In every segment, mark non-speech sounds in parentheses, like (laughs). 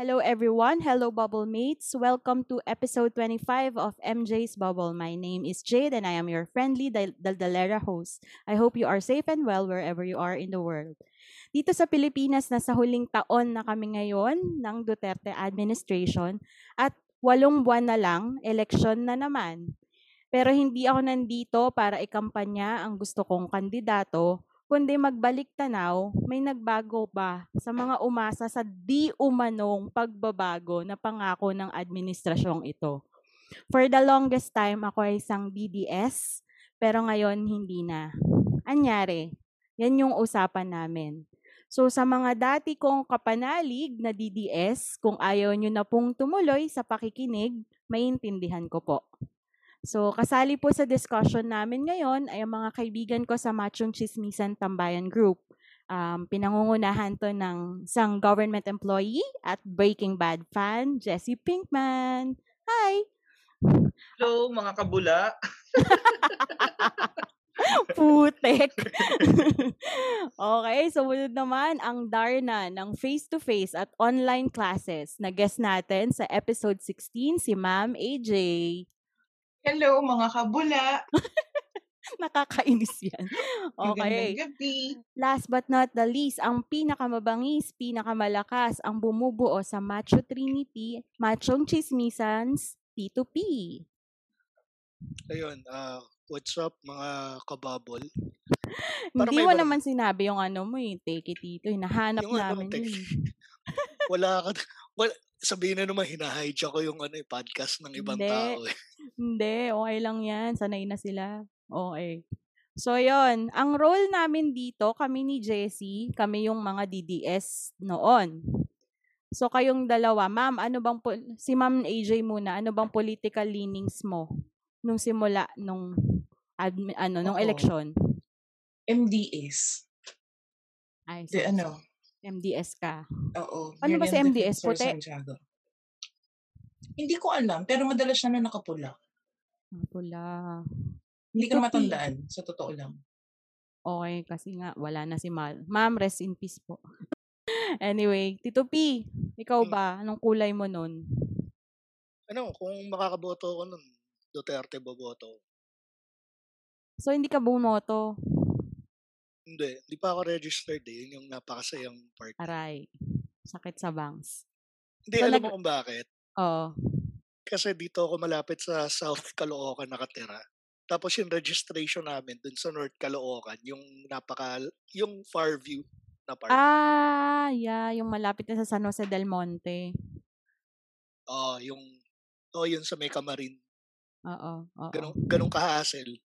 Hello everyone. Hello Bubble Mates. Welcome to episode 25 of MJ's Bubble. My name is Jade and I am your friendly Dal- Daldalera host. I hope you are safe and well wherever you are in the world. Dito sa Pilipinas, nasa huling taon na kami ngayon ng Duterte administration at walong buwan na lang, eleksyon na naman. Pero hindi ako nandito para ikampanya ang gusto kong kandidato, kundi magbalik tanaw, may nagbago ba sa mga umasa sa di umanong pagbabago na pangako ng administrasyong ito. For the longest time, ako ay isang DDS, pero ngayon hindi na. Anyari, yan yung usapan namin. So sa mga dati kong kapanalig na DDS, kung ayaw nyo na pong tumuloy sa pakikinig, maintindihan ko po. So, kasali po sa discussion namin ngayon ay ang mga kaibigan ko sa Machong Chismisan Tambayan Group. Um, pinangungunahan to ng isang government employee at Breaking Bad fan, Jesse Pinkman. Hi! Hello, mga kabula. (laughs) Putek. (laughs) okay, so munod naman ang Darna ng face-to-face at online classes na guest natin sa episode 16, si Ma'am AJ. Hello, mga kabula. (laughs) Nakakainis yan. (laughs) Okay. gabi. Last but not the least, ang pinakamabangis, pinakamalakas, ang bumubuo sa Macho Trinity, Machong Chismisans, P2P. Ayun, ah, what's up mga kababol? (laughs) Parang Hindi mo naman sinabi yung ano mo eh, take it dito. Hinahanap Yung ano, namin tek- yun. Wala ka, wala, sabihin na naman hinahijack ko yung ano, eh, podcast ng ibang Hindi. tao. Eh. Hindi, okay lang yan. Sanay na sila. Okay. So, yon Ang role namin dito, kami ni Jessie, kami yung mga DDS noon. So, kayong dalawa, ma'am, ano bang, po- si ma'am AJ muna, ano bang political leanings mo nung simula, nung, admi, ano, nung Ako. election? MDS. Ay, so- ano? MDS ka. Oo. Ano ba si MDS? Puti? Santiago. Hindi ko alam, pero madalas siya na nakapula. Ah, Pula. Hindi ko na P2P. matandaan, sa totoo lang. Okay, kasi nga, wala na si Mal. Ma'am, rest in peace po. (laughs) anyway, Tito P, ikaw Hmm. ba? Anong kulay mo nun? Ano, kung makakaboto ako nun, Duterte boboto. So, hindi ka bumoto. Hindi, hindi pa ako registered eh. Yun yung napakasayang part. Aray. Sakit sa bangs. Hindi, So, alam nag- mo kung bakit? Oo. Kasi dito ako malapit sa South Caloocan nakatira. Tapos yung registration namin dun sa North Caloocan, yung napaka, yung far view na part. Ah, yeah. Yung malapit na sa San Jose del Monte. Oh, yung, oh, yun sa may Kamarin. Oo. Oo. Ganun, ganun ka-hassle.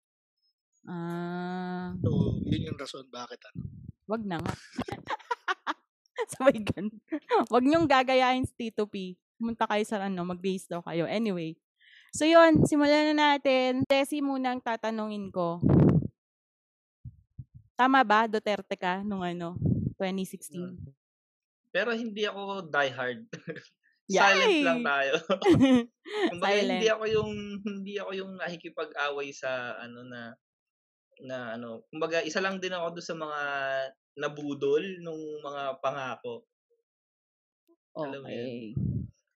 Ah, So, yun yung rason bakit ano. wag na nga. (laughs) Sabay gan. (laughs) Wag niyong gagayahin si Tito P. Pumunta kayo sa ano, mag-base daw kayo. Anyway. So, yun. Simulan na natin. Tessie muna ang tatanungin ko. Tama ba, Duterte ka, nung ano, 2016? Pero hindi ako diehard. Yay! (laughs) Silent lang tayo. Kumbaga, Silent. hindi ako yung hindi ako yung nakikipag-away sa ano na na ano, kumbaga isa lang din ako doon sa mga nabudol nung mga pangako. Alam mo Okay.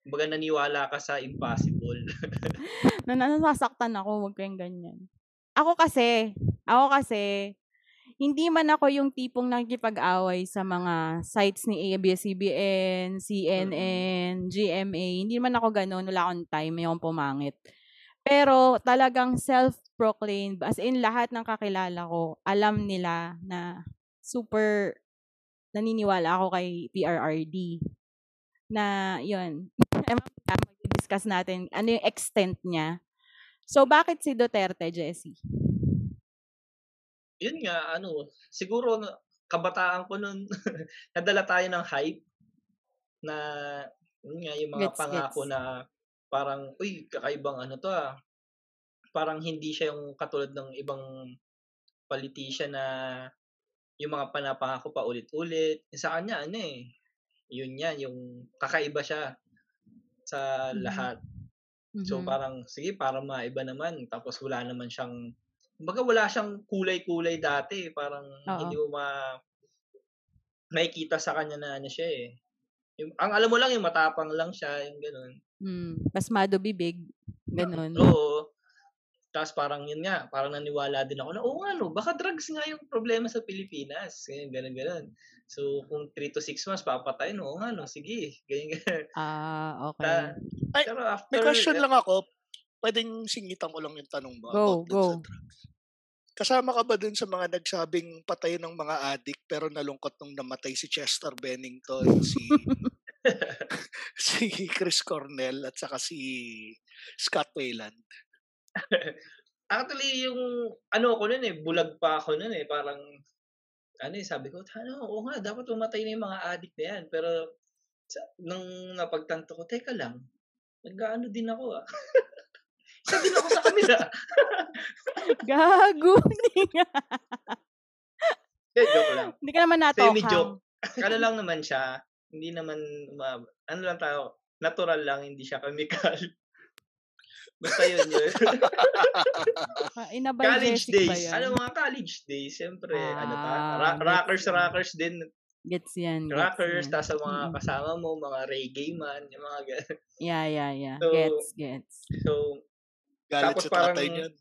Kumbaga naniwala ka sa impossible. (laughs) na nasasaktan ako, wag kayong ganyan. Ako kasi, ako kasi, hindi man ako yung tipong nakikipag-away sa mga sites ni ABS-CBN, CNN, GMA. Hindi man ako ganun. Wala akong time. May akong pumangit. Pero talagang self-proclaimed, as in lahat ng kakilala ko, alam nila na super naniniwala ako kay PRRD. Na, yun, (laughs) mag-discuss natin ano yung extent niya. So, bakit si Duterte, Jessie? Yun nga ano, siguro kabataan ko nun (laughs) nadala tayo ng hype na yun nga yung mga Gets, pangako gets. na parang, uy, kakaibang ano to ah. Parang hindi siya yung katulad ng ibang politician na yung mga panapangako pa ulit-ulit. Sa kanya, ano eh, yun yan, yung kakaiba siya sa Mhm. lahat. So Mhm. parang, sige, para maiba naman. Tapos wala naman siyang, kumbaga wala siyang kulay-kulay dati. Parang hindi Oo. mo ma, makikita sa kanya na ano siya eh. Yung, ang alam mo lang yung matapang lang siya, yung ganun. Mm, pasmado bibig, ganun. Oo. Tapos parang yun nga, parang naniwala din ako na, oo nga no, baka drugs nga yung problema sa Pilipinas. Ganyan, ganun, ganun. So, kung 3 to 6 months, papatay, no, oo nga no, sige. (laughs) Ganyan, ganyan. Ah, okay. Ta- Ay, pero after, May question lang ako. Pwedeng singitan ko lang yung tanong mo Go, go. sa drugs. Kasama ka ba dun sa mga nagsabing patay ng mga addict pero nalungkot nung namatay si Chester Bennington, si (laughs) si Chris Cornell at saka si Scott Wayland? (laughs) Actually, yung ano ko nun eh, bulag pa ako nun eh. Parang, ano eh, sabi ko, ano, oo nga, dapat umatay na yung mga addict na yan. Pero, sa, nung napagtanto ko, teka lang, nag-ano din ako ah. (laughs) Isa din ako sa kanila. (laughs) Gago. Nga. Hindi, joke lang. Hindi ka naman Semi-joke. natokhang. Ano lang naman siya, hindi naman, uma, ano lang tayo, natural lang, hindi siya chemical. (laughs) Basta yun yun. Ah, college days. Ano mga college days, siyempre, ano ta, Ah, ra- rockers, rockers din, Gets yan. Gets rockers, yan. tapos sa mga kasama mo, mga reggae man, yung mga ganun. Yeah, yeah, yeah. So, gets, gets. So, Galit Tapos sa tatay parang- niyan.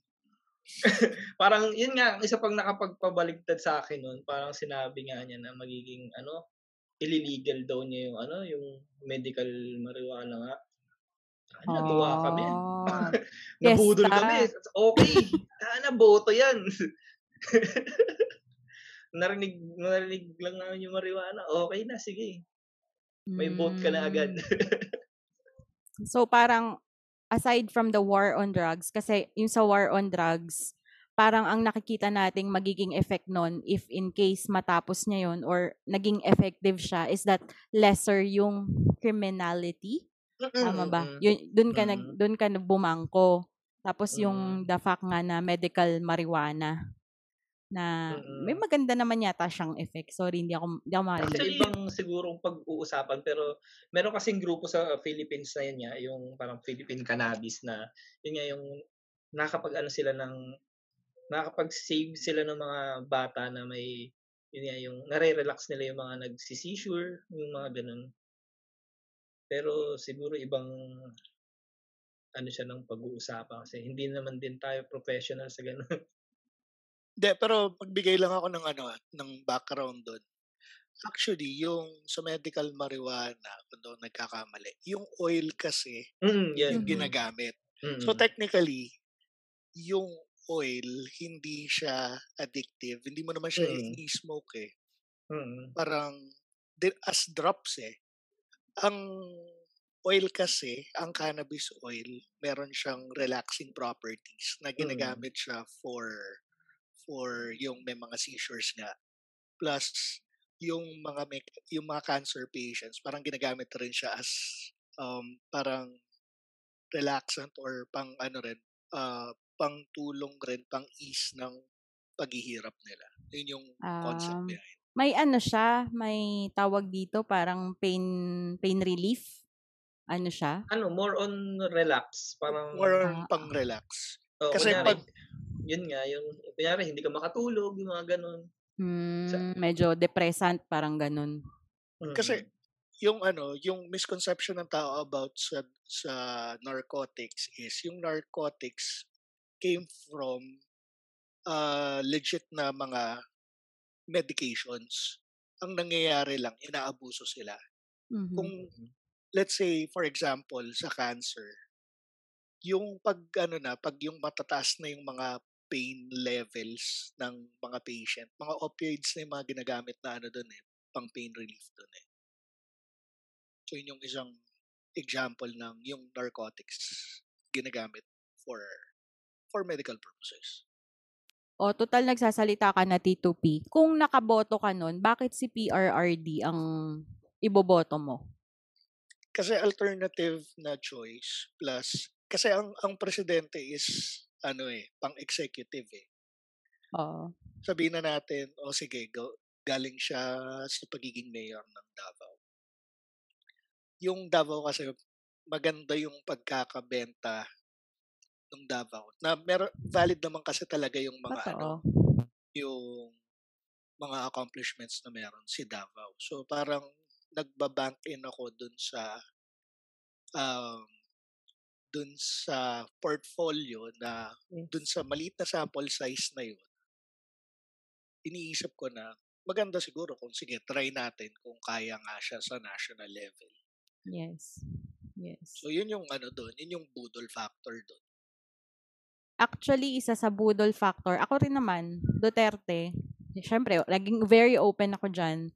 (laughs) parang, yun nga, isa pang nakapagpabaligtad sa akin nun, parang sinabi nga niya na magiging, ano, illegal daw niya yung, ano, yung medical marijuana nga. Ano, natuwa kami. Ah, (laughs) Nabudol Fiesta. kami. Okay. Sana boto yan. (laughs) narinig, narinig lang namin yung marijuana. Okay na, sige. May vote ka na agad. Mm. So parang aside from the war on drugs, kasi yung sa war on drugs, parang ang nakikita nating magiging effect nun if in case matapos niya yon or naging effective siya is that lesser yung criminality. Tama ba? Mm-mm. Yun, dun ka nag Mm. dun ka bumangko. Tapos Mm. yung the fact nga na medical marijuana na may Mm-mm. maganda naman yata siyang effect. Sorry, hindi ako hindi ako Sa makarinig. ibang sigurong pag-uusapan pero meron kasing grupo sa Philippines na yun nga, yung parang Philippine Cannabis na yun nga yung nakapag ano sila ng nakapag-save sila ng mga bata na may yun nga yung nare-relax nila yung mga nagsi-seizure, yung mga ganun. Pero siguro ibang ano siya ng pag-uusapan kasi hindi naman din tayo professional sa ganun. (laughs) Hindi, pero magbigay lang ako ng ano, ah, ng background doon. Actually, yung sa medical marijuana, kung doon nagkakamali, yung oil kasi mm, yan. yung Mhm. ginagamit. Mm. So technically, yung oil, hindi siya addictive. Hindi mo naman siya Mm. i-smoke eh. Mm. Parang as drops eh. Ang oil kasi, ang cannabis oil, meron siyang relaxing properties na Mm. ginagamit siya for for yung may mga seizures nga. Plus, yung mga may, yung mga cancer patients, parang ginagamit rin siya as um, parang relaxant or pang ano rin, uh, pang tulong rin, pang ease ng paghihirap nila. Yun yung concept Um, behind. may ano siya, may tawag dito parang pain pain relief. Ano siya? Ano, more on relax. Parang, More Ah, on pang relax. oh, kasi kunyari, pag- yun nga, yung, kunyari, hindi ka makatulog, yung mga ganun. Hmm, medyo depressant parang ganun. Mm. Kasi yung ano, yung misconception ng tao about sa sa narcotics is yung narcotics came from uh, legit na mga medications. Ang nangyayari lang, inaabuso sila. Mhm. Kung let's say for example sa cancer, yung pag ano na, pag yung matataas na yung mga pain levels ng mga patient, mga opioids na yung mga ginagamit na ano doon eh, pang pain relief doon eh. So yun yung isang example ng yung narcotics ginagamit for for medical purposes. O total nagsasalita ka na T2P. Kung nakaboto ka nun, bakit si PRRD ang iboboto mo? kasi alternative na choice plus kasi ang ang presidente is ano eh, pang-executive eh. Oo. Sabihin na natin, o oh, sige, go, galing siya sa pagiging mayor ng Davao. Yung Davao kasi maganda yung pagkakabenta ng Davao. Na mer- valid naman kasi talaga yung mga Totoo. ano, yung mga accomplishments na meron si Davao. So parang nagbabank in ako dun sa um, dun sa portfolio na dun sa maliit na sample size na yun, iniisip ko na maganda siguro kung sige, try natin kung kaya nga siya sa national level. Yes. Yes. So yun yung ano doon, yun yung budol factor doon. Actually, isa sa budol factor, ako rin naman, Duterte, syempre, naging very open ako dyan.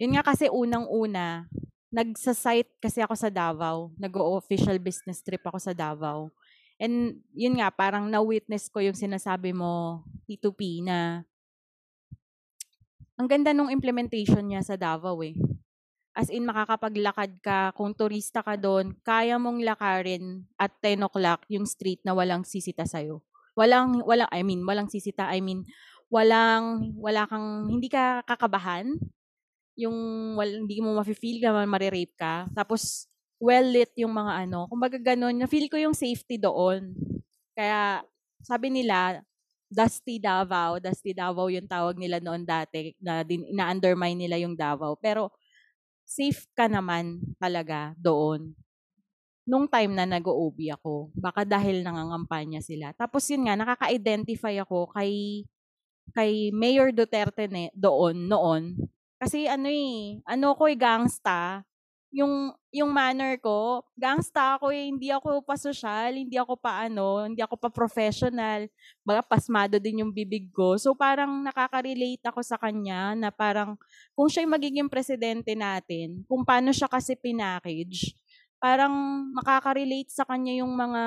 Yun nga kasi unang-una, nagsa-site kasi ako sa Davao. Nag-official business trip ako sa Davao. And yun nga, parang na-witness ko yung sinasabi mo, T2P, na ang ganda nung implementation niya sa Davao eh. As in, makakapaglakad ka, kung turista ka doon, kaya mong lakarin at 10 o'clock yung street na walang sisita sa'yo. Walang, walang, I mean, walang sisita, I mean, walang, wala kang, hindi ka kakabahan, yung, wal, hindi mo mafe-feel ka, marirape ka. Tapos, well-lit yung mga ano. Kumbaga ganun, na-feel ko yung safety doon. Kaya, sabi nila, Dusty Davao, Dusty Davao yung tawag nila noon dati, na din, ina-undermine nila yung Davao. Pero, safe ka naman talaga doon. Nung time na nag-OB ako, baka dahil nangangampanya sila. Tapos yun nga, nakaka-identify ako kay kay Mayor Duterte ne, doon, noon. Kasi ano eh, ano ko eh, gangsta. Yung, yung manner ko, gangsta ako eh, hindi ako pa social, hindi ako pa ano, hindi ako pa professional. Baga pasmado din yung bibig ko. So parang nakaka-relate ako sa kanya na parang kung siya'y magiging presidente natin, kung paano siya kasi pinackage, parang makaka-relate sa kanya yung mga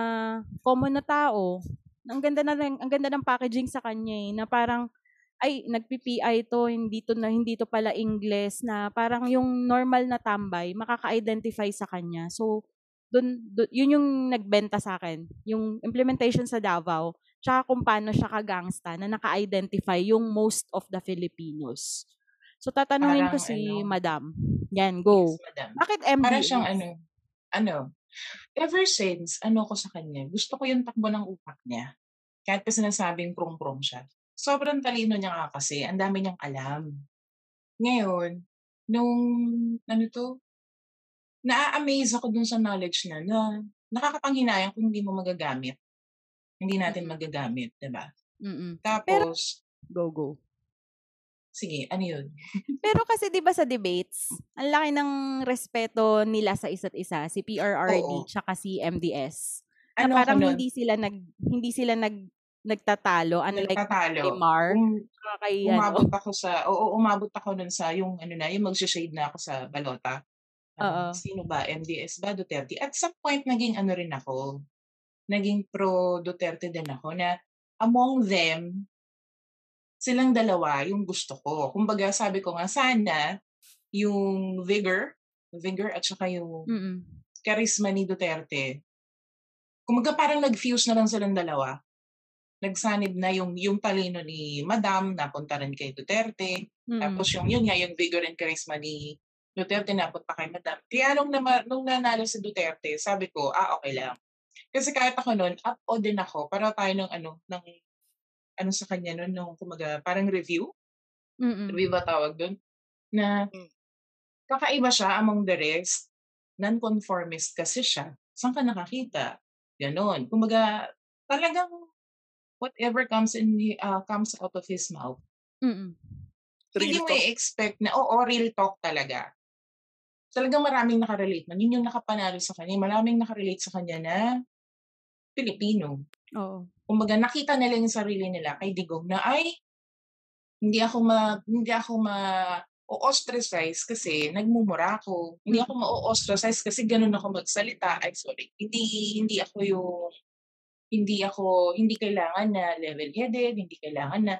common na tao. Ang ganda na ang ganda ng packaging sa kanya eh, na parang ay nagpi-PI to, hindi to na hindi to pala English na parang yung normal na tambay makaka-identify sa kanya. So dun, dun yun yung nagbenta sa akin, yung implementation sa Davao, tsaka kung paano siya kagangsta na naka-identify yung most of the Filipinos. So tatanungin ko Parang si ano, Madam. Yan, go. Yes, madam. Bakit MDS? Para siyang ano, ano, ever since, ano ko sa kanya, gusto ko yung takbo ng utak niya. Kahit pa sinasabing prong-prong siya. Sobrang talino niya nga kasi, ang dami niyang alam. Ngayon, nung, ano to, na-amaze ako dun sa knowledge niya na nakakapanghinayang kung hindi mo magagamit. Hindi natin Mm-mm. magagamit, di ba? Pero Tapos, go go. sige, ano yun? Pero kasi 'di ba sa debates, ang laki ng respeto nila sa isa't isa, si PRRD Oo. tsaka si MDS. Na Ano parang hindi sila nag hindi sila nag nagtatalo unlike kay Nagtatalo. Mar Um, kay ano. umabot ako sa, oo, umabot ako nun sa yung ano na, yung mag-shade na ako sa balota. Um, sino ba? MDS ba? Duterte? At some point, naging ano rin ako. Naging pro Duterte din ako na among them, silang dalawa yung gusto ko. Kumbaga, sabi ko nga, sana yung vigor, vigor at saka yung Mm. charisma ni Duterte, kumbaga parang nag-fuse na lang silang dalawa. Nagsanib na yung yung talino ni Madam napunta rin kay Duterte. Mm. Tapos yung yun nga yung vigor and charisma ni Duterte napunta kay Madam. Kaya nung, nama, nung nanalo si Duterte, sabi ko, ah okay lang. Kasi kahit ako noon, up o din ako para tayo ng ano ng ano sa kanya noon nung kumaga parang review, Mm. review ba tawag doon? Na Mm. kakaiba siya among the rest. Non-conformist kasi siya. Saan ka nakakita? Ganon. Kumaga, talagang whatever comes in uh, comes out of his mouth, Mm. hindi Real mo talk. i-expect na, oo, real talk talaga. Talagang maraming nakarelate man. Yun yung nakapanalo sa kanya. Maraming nakarelate sa kanya na Pilipino. Oo. Kumbaga, nakita nila yung sarili nila kay Digong na, ay, hindi ako ma, hindi ako ma, o-ostracize kasi nagmumura ako. Hindi ako ma-ostracize kasi ganun ako magsalita. Ay, sorry. Hindi, hindi ako yung, hindi ako, hindi kailangan na level-headed, hindi kailangan na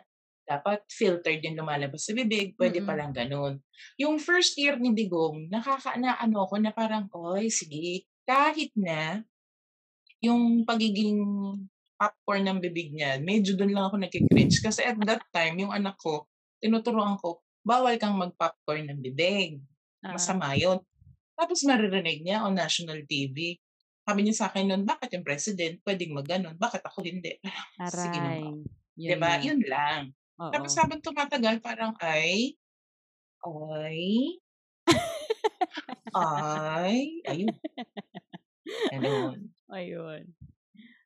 dapat filtered yung lumalabas sa bibig, pwede Mm. palang ganun. Yung first year ni Digong, nakaka na ano ako na parang, oy, sige, kahit na yung pagiging popcorn ng bibig niya, medyo doon lang ako nagki-cringe. Kasi at that time, yung anak ko, tinuturuan ko, bawal kang mag-popcorn ng bibig. Ah, Masama yun. Tapos maririnig niya on national TV. Sabi niya sa akin noon, bakit yung president pwedeng mag-ganon? Bakit ako hindi? (laughs) Sige aray. naman. Yun Diba? na. Yun lang. Oo. Tapos habang tumatagal, parang ay, ay, (laughs) ay, ayun. Ganun. Ayun.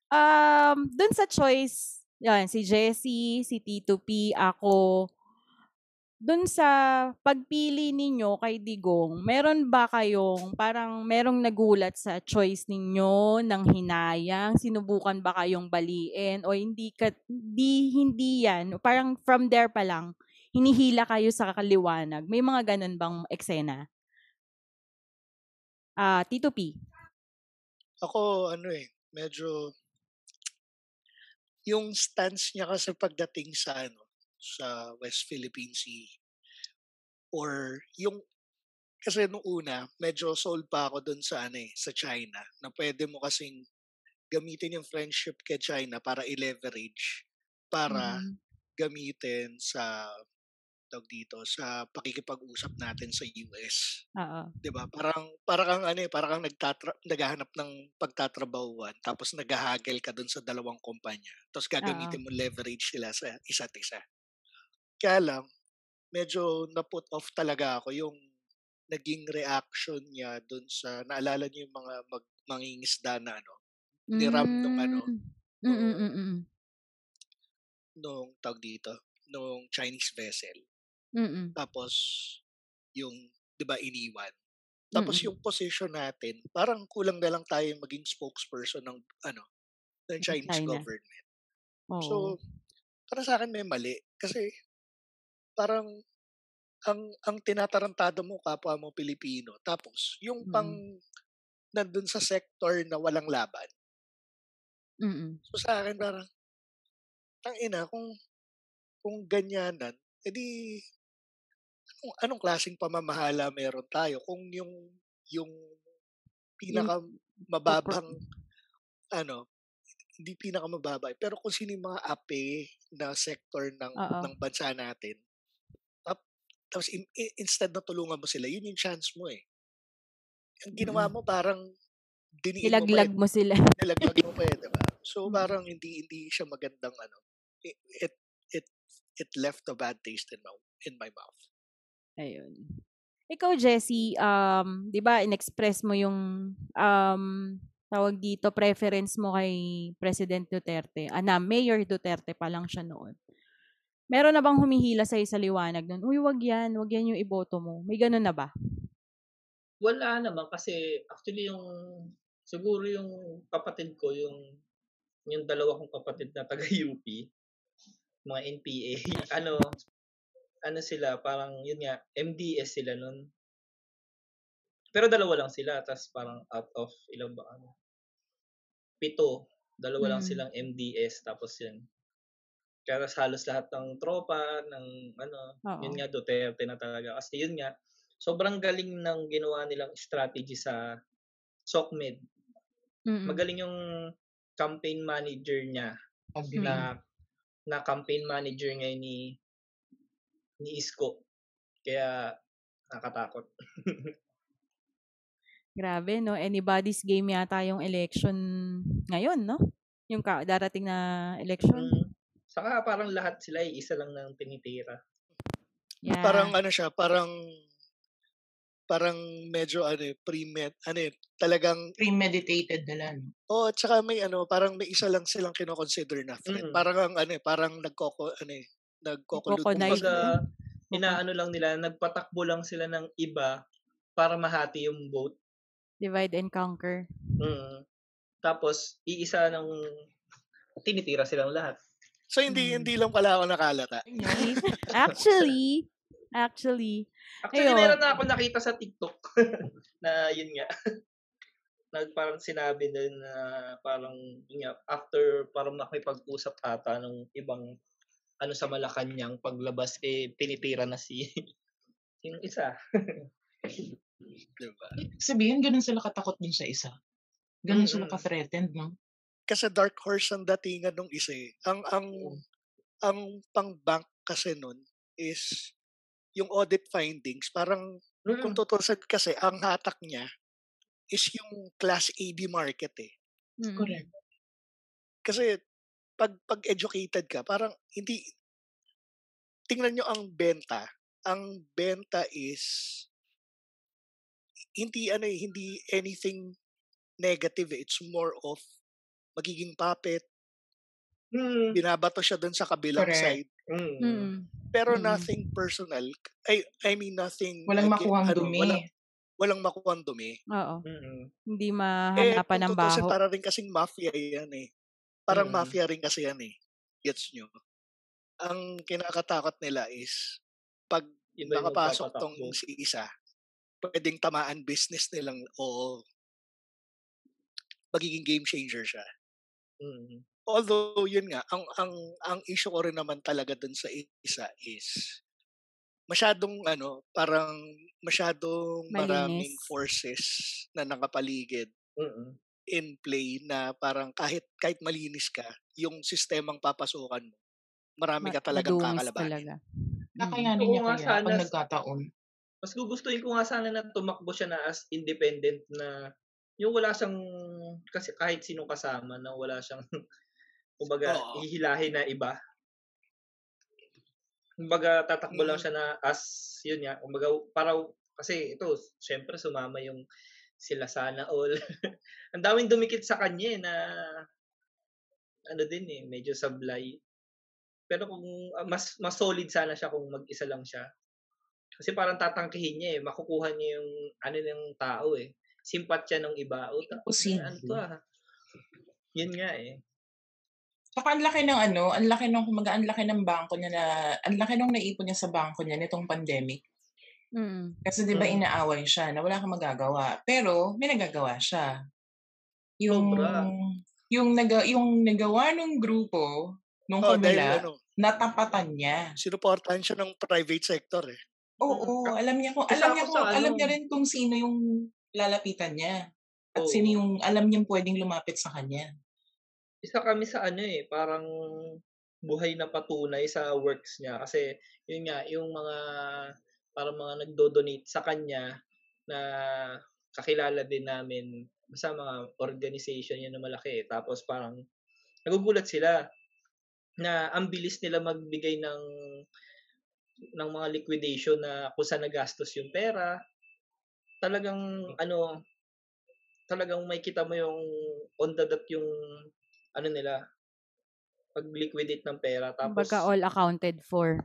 Um, dun sa choice, yan, si Jessie, si T2P, ako, dun sa pagpili ninyo kay Digong, meron ba kayong, parang merong nagulat sa choice ninyo ng hinayang? Sinubukan ba kayong baliin? O hindi, ka, di, hindi yan? Parang from there pa lang, hinihila kayo sa kaliwanag. May mga ganun bang eksena? Ah, T2P. Ako, ano eh, medyo, yung stance niya kasi pagdating sa, ano, sa West Philippine Sea, or yung, kasi nung una, medyo sold pa ako dun sa, ano eh, sa China, na pwede mo kasing gamitin yung friendship kay China para i-leverage, para Mm. gamitin sa tawag dito sa pakikipag-usap natin sa US. Oo. 'Di ba? Parang para kang ano eh, para kang nagtatra- naghahanap ng pagtatrabahuan tapos naghahagel ka dun sa dalawang kumpanya. Tapos gagamitin mo leverage sila sa isa't isa. Kaya lang medyo na-put off talaga ako yung naging reaction niya dun sa naalala niyo yung mga mag, mangingisda na ano Niram nung ano, Mm, mm, mm, mm, nung tawag dito nung Chinese vessel. mm, mm, Tapos yung 'di ba iniwan. Tapos Mm-mm. yung position natin, parang kulang na lang tayo maging spokesperson ng ano ng Chinese China. government. Oo. So, para sa akin may mali kasi parang ang ang tinatarantado mo kapwa mo Pilipino. Tapos yung Mm. pang nandun sa sector na walang laban. Mm, So sa akin parang tang ina kung kung ganyanan, edi anong, anong klaseng pamamahala meron tayo kung yung yung pinaka mababang ano hindi pinaka mababa pero kung sino yung mga ape na sector ng Oo. ng bansa natin tapos in- instead na tulungan mo sila yun yung chance mo eh ang ginawa Mm. mo parang diniin mo Nilaglag eh, mo sila. (laughs) nilaglag mo pa eh, diba? So Mm. parang hindi hindi siya magandang ano. It it it, it left a bad taste in my in my mouth. Ayun. Ikaw, Jessie, um, di ba, in-express mo yung, um, tawag dito, preference mo kay President Duterte. Ah, na, Mayor Duterte pa lang siya noon. Meron na bang humihila sa'yo sa liwanag nun? Uy, wag yan. Wag yan yung iboto mo. May ganun na ba? Wala naman kasi actually yung siguro yung kapatid ko yung yung dalawa kong kapatid na taga (laughs) UP mga NPA (laughs) ano ano sila parang yun nga MDS sila nun pero dalawa lang sila tas parang out of ilang ba ano pito dalawa lang Mm. silang MDS tapos yun kaya halos lahat ng tropa ng ano Oo. yun nga Duterte na talaga kasi yun nga sobrang galing ng ginawa nilang strategy sa SOCMED Mm-mm. magaling yung campaign manager niya Pag- na na campaign manager ngayon ni ni Isko. Kaya nakakatakot. (laughs) Grabe, no? Anybody's game yata yung election ngayon, no? Yung ka- darating na election. Mm. Saka parang lahat sila ay isa lang ng tinitira. Yeah. Parang ano siya, parang parang medyo ano eh, pre-med, ano eh, talagang premeditated na lang. oh, at saka may ano, parang may isa lang silang kino-consider na threat. Mm. Parang ang ano eh, parang nagkoko ano eh. Nagko-connive. Kumbaga, inaano lang nila, nagpatakbo lang sila ng iba para mahati yung vote. Divide and conquer. Mm. Tapos, iisa ng tinitira silang lahat. So hindi Mm. hindi lang pala ako nakalata. actually, actually, Actually, Ayun. meron na ako nakita sa TikTok (laughs) na yun nga. Nag parang sinabi din na parang yun nga, after parang makipag-usap ata ng ibang ano sa Malacanang paglabas eh tinitira na si (laughs) yung isa. (laughs) Diba? Sabihin, ganun sila katakot dun sa isa. Ganun sila Mm. ka-threatened, no? Kasi dark horse ang datingan nung isa eh. Ang, ang, ang pang-bank kasi nun is yung audit findings, parang kung Mm. tutusin kasi, ang hatak niya is yung class AB market eh. Mm. Correct. Kasi pag pag educated ka, parang hindi tingnan nyo ang benta. Ang benta is hindi ano eh, hindi anything negative eh. It's more of magiging puppet, Mm. binabato siya dun sa kabilang Correct. side. Mm. Mm. Pero Mm. nothing personal. I, I mean nothing. Walang aga- makuhang ano, dumi. Walang, walang makuhang dumi. Oo. Mm. Hindi Eh, mahanapan kung ng baho. para rin kasing mafia yan eh. Parang Mm. mafia rin kasi yan eh. Gets nyo? Ang kinakatakot nila is pag yung nakapasok tong si isa, pwedeng tamaan business nilang o magiging game changer siya. Mm. Although yun nga, ang ang ang issue ko rin naman talaga dun sa isa is masyadong ano, parang masyadong maraming Malinis. forces na nakapaligid Mm. in play na parang kahit kahit malinis ka, yung sistemang papasukan mo, marami Ma- ka talagang kakalabanin. talaga. Mm. Kakayanin Oo niya kaya sana pag nagkataon. Mas gugustuhin ko nga sana na tumakbo siya na as independent na yung wala siyang kasi kahit sino kasama na wala siyang (laughs) kumbaga Oo. hihilahin na iba. Kumbaga tatakbo lang Mm. siya na as yun nga, kumbaga para kasi ito syempre sumama yung sila sana all. (laughs) Ang daming dumikit sa kanya eh, na ano din eh, medyo sablay. Pero kung ah, mas mas solid sana siya kung mag-isa lang siya. Kasi parang tatangkihin niya eh, makukuha niya yung ano ng tao eh. Simpatya ng iba. O, ta- Imposible. ano to ah. Yun nga eh. Saka ang laki ng ano, ang laki ng kumaga, ang laki ng bangko niya na, ang laki ng naipon niya sa bangko niya nitong pandemic. Mm. Kasi 'di ba Mm. inaaway siya na wala kang magagawa. Pero may nagagawa siya. Yung Sobra. yung naga, yung nagawa ng grupo nung Oh, dahil kumila, ano, natapatan niya. sinuportahan siya ng private sector eh. Oo, Mm. alam niya kung alam niya kung alam ano. niya rin kung sino yung lalapitan niya. At Oo. sino yung alam niyang pwedeng lumapit sa kanya. Isa kami sa ano eh, parang buhay na patunay sa works niya. Kasi yun nga, yung mga parang mga nagdo-donate sa kanya na kakilala din namin basta mga organization yun na malaki. eh. Tapos parang nagugulat sila na ang bilis nila magbigay ng ng mga liquidation na kung saan nagastos yung pera. Talagang ano, talagang may kita mo yung on the dot yung ano nila pag-liquidate ng pera tapos Kumbaga all accounted for.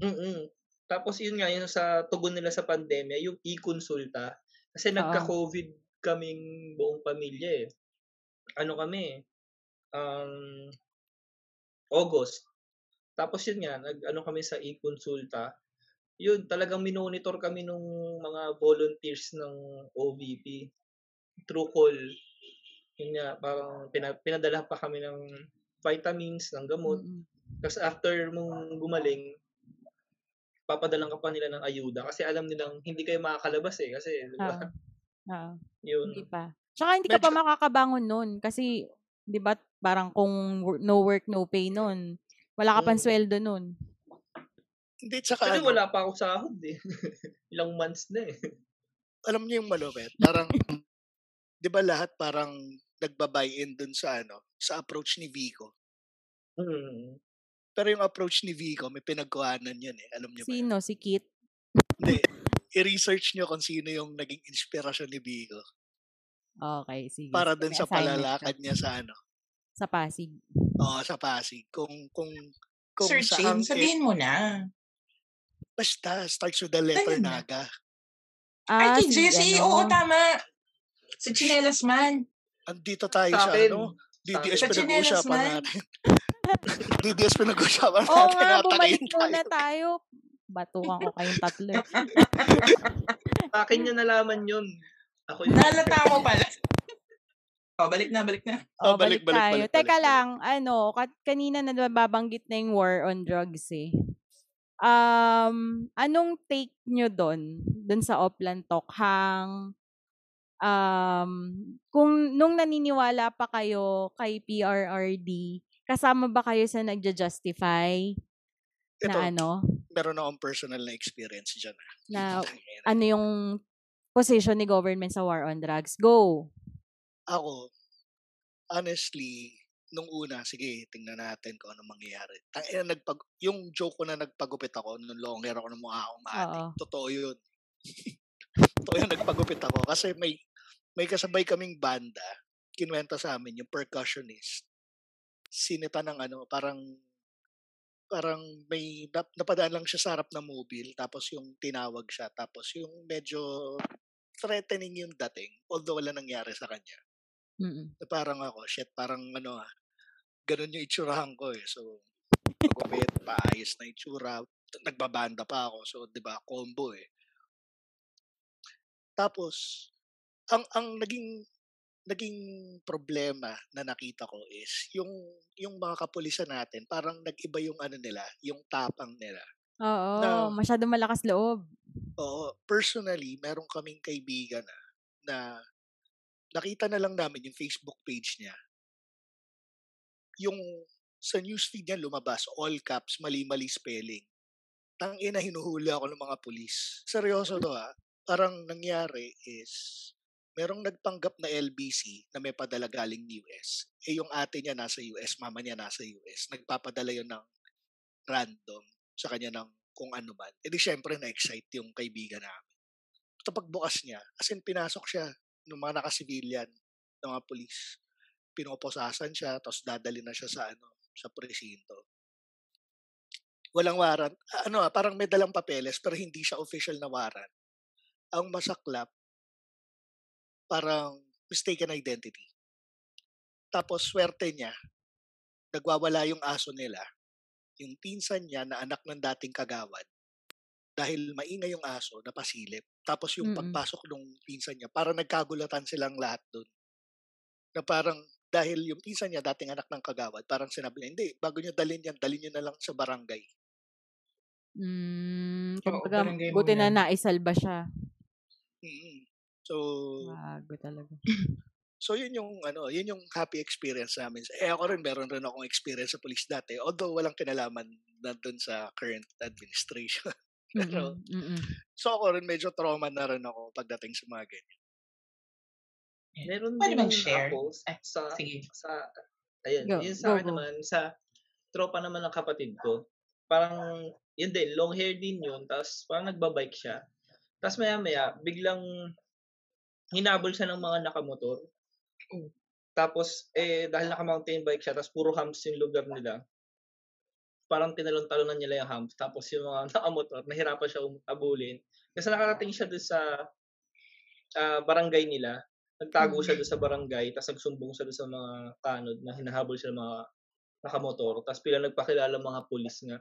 mm Tapos yun nga yun sa tugon nila sa pandemya, yung e-consulta kasi Oo. nagka-COVID kaming buong pamilya eh. Ano kami um August. Tapos yun nga, nag ano kami sa e-consulta. Yun, talagang minonitor kami nung mga volunteers ng OVP through call. Yun nga, parang pina, pinadala pa kami ng vitamins, ng gamot. Mm-mm. Tapos after mong gumaling, papadalang ka pa nila ng ayuda kasi alam nilang hindi kayo makakalabas eh kasi di ba? Oo. Yun Hindi pa. Tsaka hindi ka pa makakabangon nun kasi 'di ba parang kung no work no pay nun, wala ka pang Mm. sweldo nun. Hindi, tsaka kasi ano, wala pa ako sahod eh (laughs) ilang months na eh alam niyo yung malupit, parang, di ba lahat parang nagbabuy-in dun sa ano, sa approach ni Vico. mm. Pero yung approach ni Vico, may pinagkuhanan yun eh. Alam niyo ba? yun? Sino si Kit? Hindi. I-research niyo kung sino yung naging inspirasyon ni Vico. Okay, sige. Para dun sa palalakad ka. niya sa ano. sa Pasig. Oo, sa Pasig. Kung, kung, kung Searching, saan, sabihin mo na. Basta, starts with the letter Ayun na. Naga. Ah, Ay, kay Jessie, ano, oo, tama. Si Chinelas Man. Andito tayo sa sa, akin ano, Sa DDS Sa pinag-uusapan natin. (laughs) DDS pinag-uusapan Oo natin. nga, natakihin bumalik muna tayo. tayo. Batukan ko kayong tatlo. sa akin niya nalaman yun ako yung Nalata mo pala. Oh, balik na, balik na. Oh, Oh, balik, balik, balik, tayo. balik, Teka balik, lang, ano, kanina na nababanggit na yung war on drugs eh. Um, anong take nyo doon, doon sa Oplan Talk hang um, kung nung naniniwala pa kayo kay PRRD, kasama ba kayo sa nagja-justify Ito, na ano, meron akong personal na experience dyan. ah. na ano yung position ni government sa war on drugs? Go! Ako, honestly, nung una, sige, tingnan natin kung ano mangyayari. Tangina, nagpag, yung joke ko na nagpagupit ako, nung long hair ako ng mukha akong matik. Oo. Totoo yun. (laughs) Totoo yun, nagpagupit ako. Kasi may, may kasabay kaming banda, kinuwenta sa amin, yung percussionist. Sinita ng ano, parang parang may nap- napadaan lang siya sa harap ng mobile tapos yung tinawag siya tapos yung medyo threatening yung dating although wala nangyari sa kanya Mm-mm. na parang ako, shit, parang ano ah, ganun yung itsurahan ko eh. So, pagupit, paayos na itsura, nagbabanda pa ako. So, di ba, combo eh. Tapos, ang ang naging naging problema na nakita ko is yung yung mga kapulisan natin parang nag-iba yung ano nila, yung tapang nila. Oo, Na- masyado malakas loob. Oo, personally, meron kaming kaibigan na, na nakita na lang namin yung Facebook page niya. Yung sa newsfeed niya lumabas, all caps, mali-mali spelling. Tangina, hinuhuli ako ng mga pulis. Seryoso to ha. Parang nangyari is, merong nagpanggap na LBC na may padala galing US. Eh yung ate niya nasa US, mama niya nasa US. Nagpapadala yun ng random sa kanya ng kung ano man. E di syempre na-excite yung kaibigan namin. Tapos pagbukas niya, as in pinasok siya ng mga naka-civilian, ng mga polis. Pinoposasan siya, tapos dadali na siya sa ano, sa presinto. Walang warrant. Ano ah, parang may dalang papeles pero hindi siya official na warrant. Ang masaklap, parang mistaken identity. Tapos swerte niya, nagwawala yung aso nila yung pinsan niya na anak ng dating kagawad dahil maingay yung aso napasilip. Tapos yung Mm-mm. pagpasok ng pinsan niya, parang nagkagulatan silang lahat doon. Na parang dahil yung pinsan niya dating anak ng kagawad, parang sinabi niya, hindi, bago niyo dalhin yan, dalhin niyo na lang sa barangay. Mm, Oo, kumbaga, barangay buti na naisalba siya. Mm. So, Bago talaga. (clears throat) so yun yung ano, yun yung happy experience namin. Eh ako rin meron rin akong experience sa police dati, although walang kinalaman na doon sa current administration. (laughs) Pero, Mm-mm, mm-mm. so ako rin medyo trauma na rin ako pagdating sa mga ganyan. Meron Pwede din bang share? ako sa, sige. sa, ayun, Go, yun sa go, akin go. naman, sa tropa naman ng kapatid ko, parang, yun din, long hair din yun, tapos parang nagbabike siya. Tapos maya maya, biglang hinabol siya ng mga nakamotor. Tapos, eh, dahil naka-mountain bike siya, tapos puro humps yung lugar nila, parang tinalon-talonan nila yung humps. Tapos yung mga (laughs) nakamotor, nahirapan siya um- abulin. Kasi nakarating siya doon sa ah, barangay nila, nagtago siya doon sa barangay, tapos nagsumbong siya doon sa mga kanod na hinahabol siya ng mga nakamotor. Tapos pila nagpakilala mga pulis nga.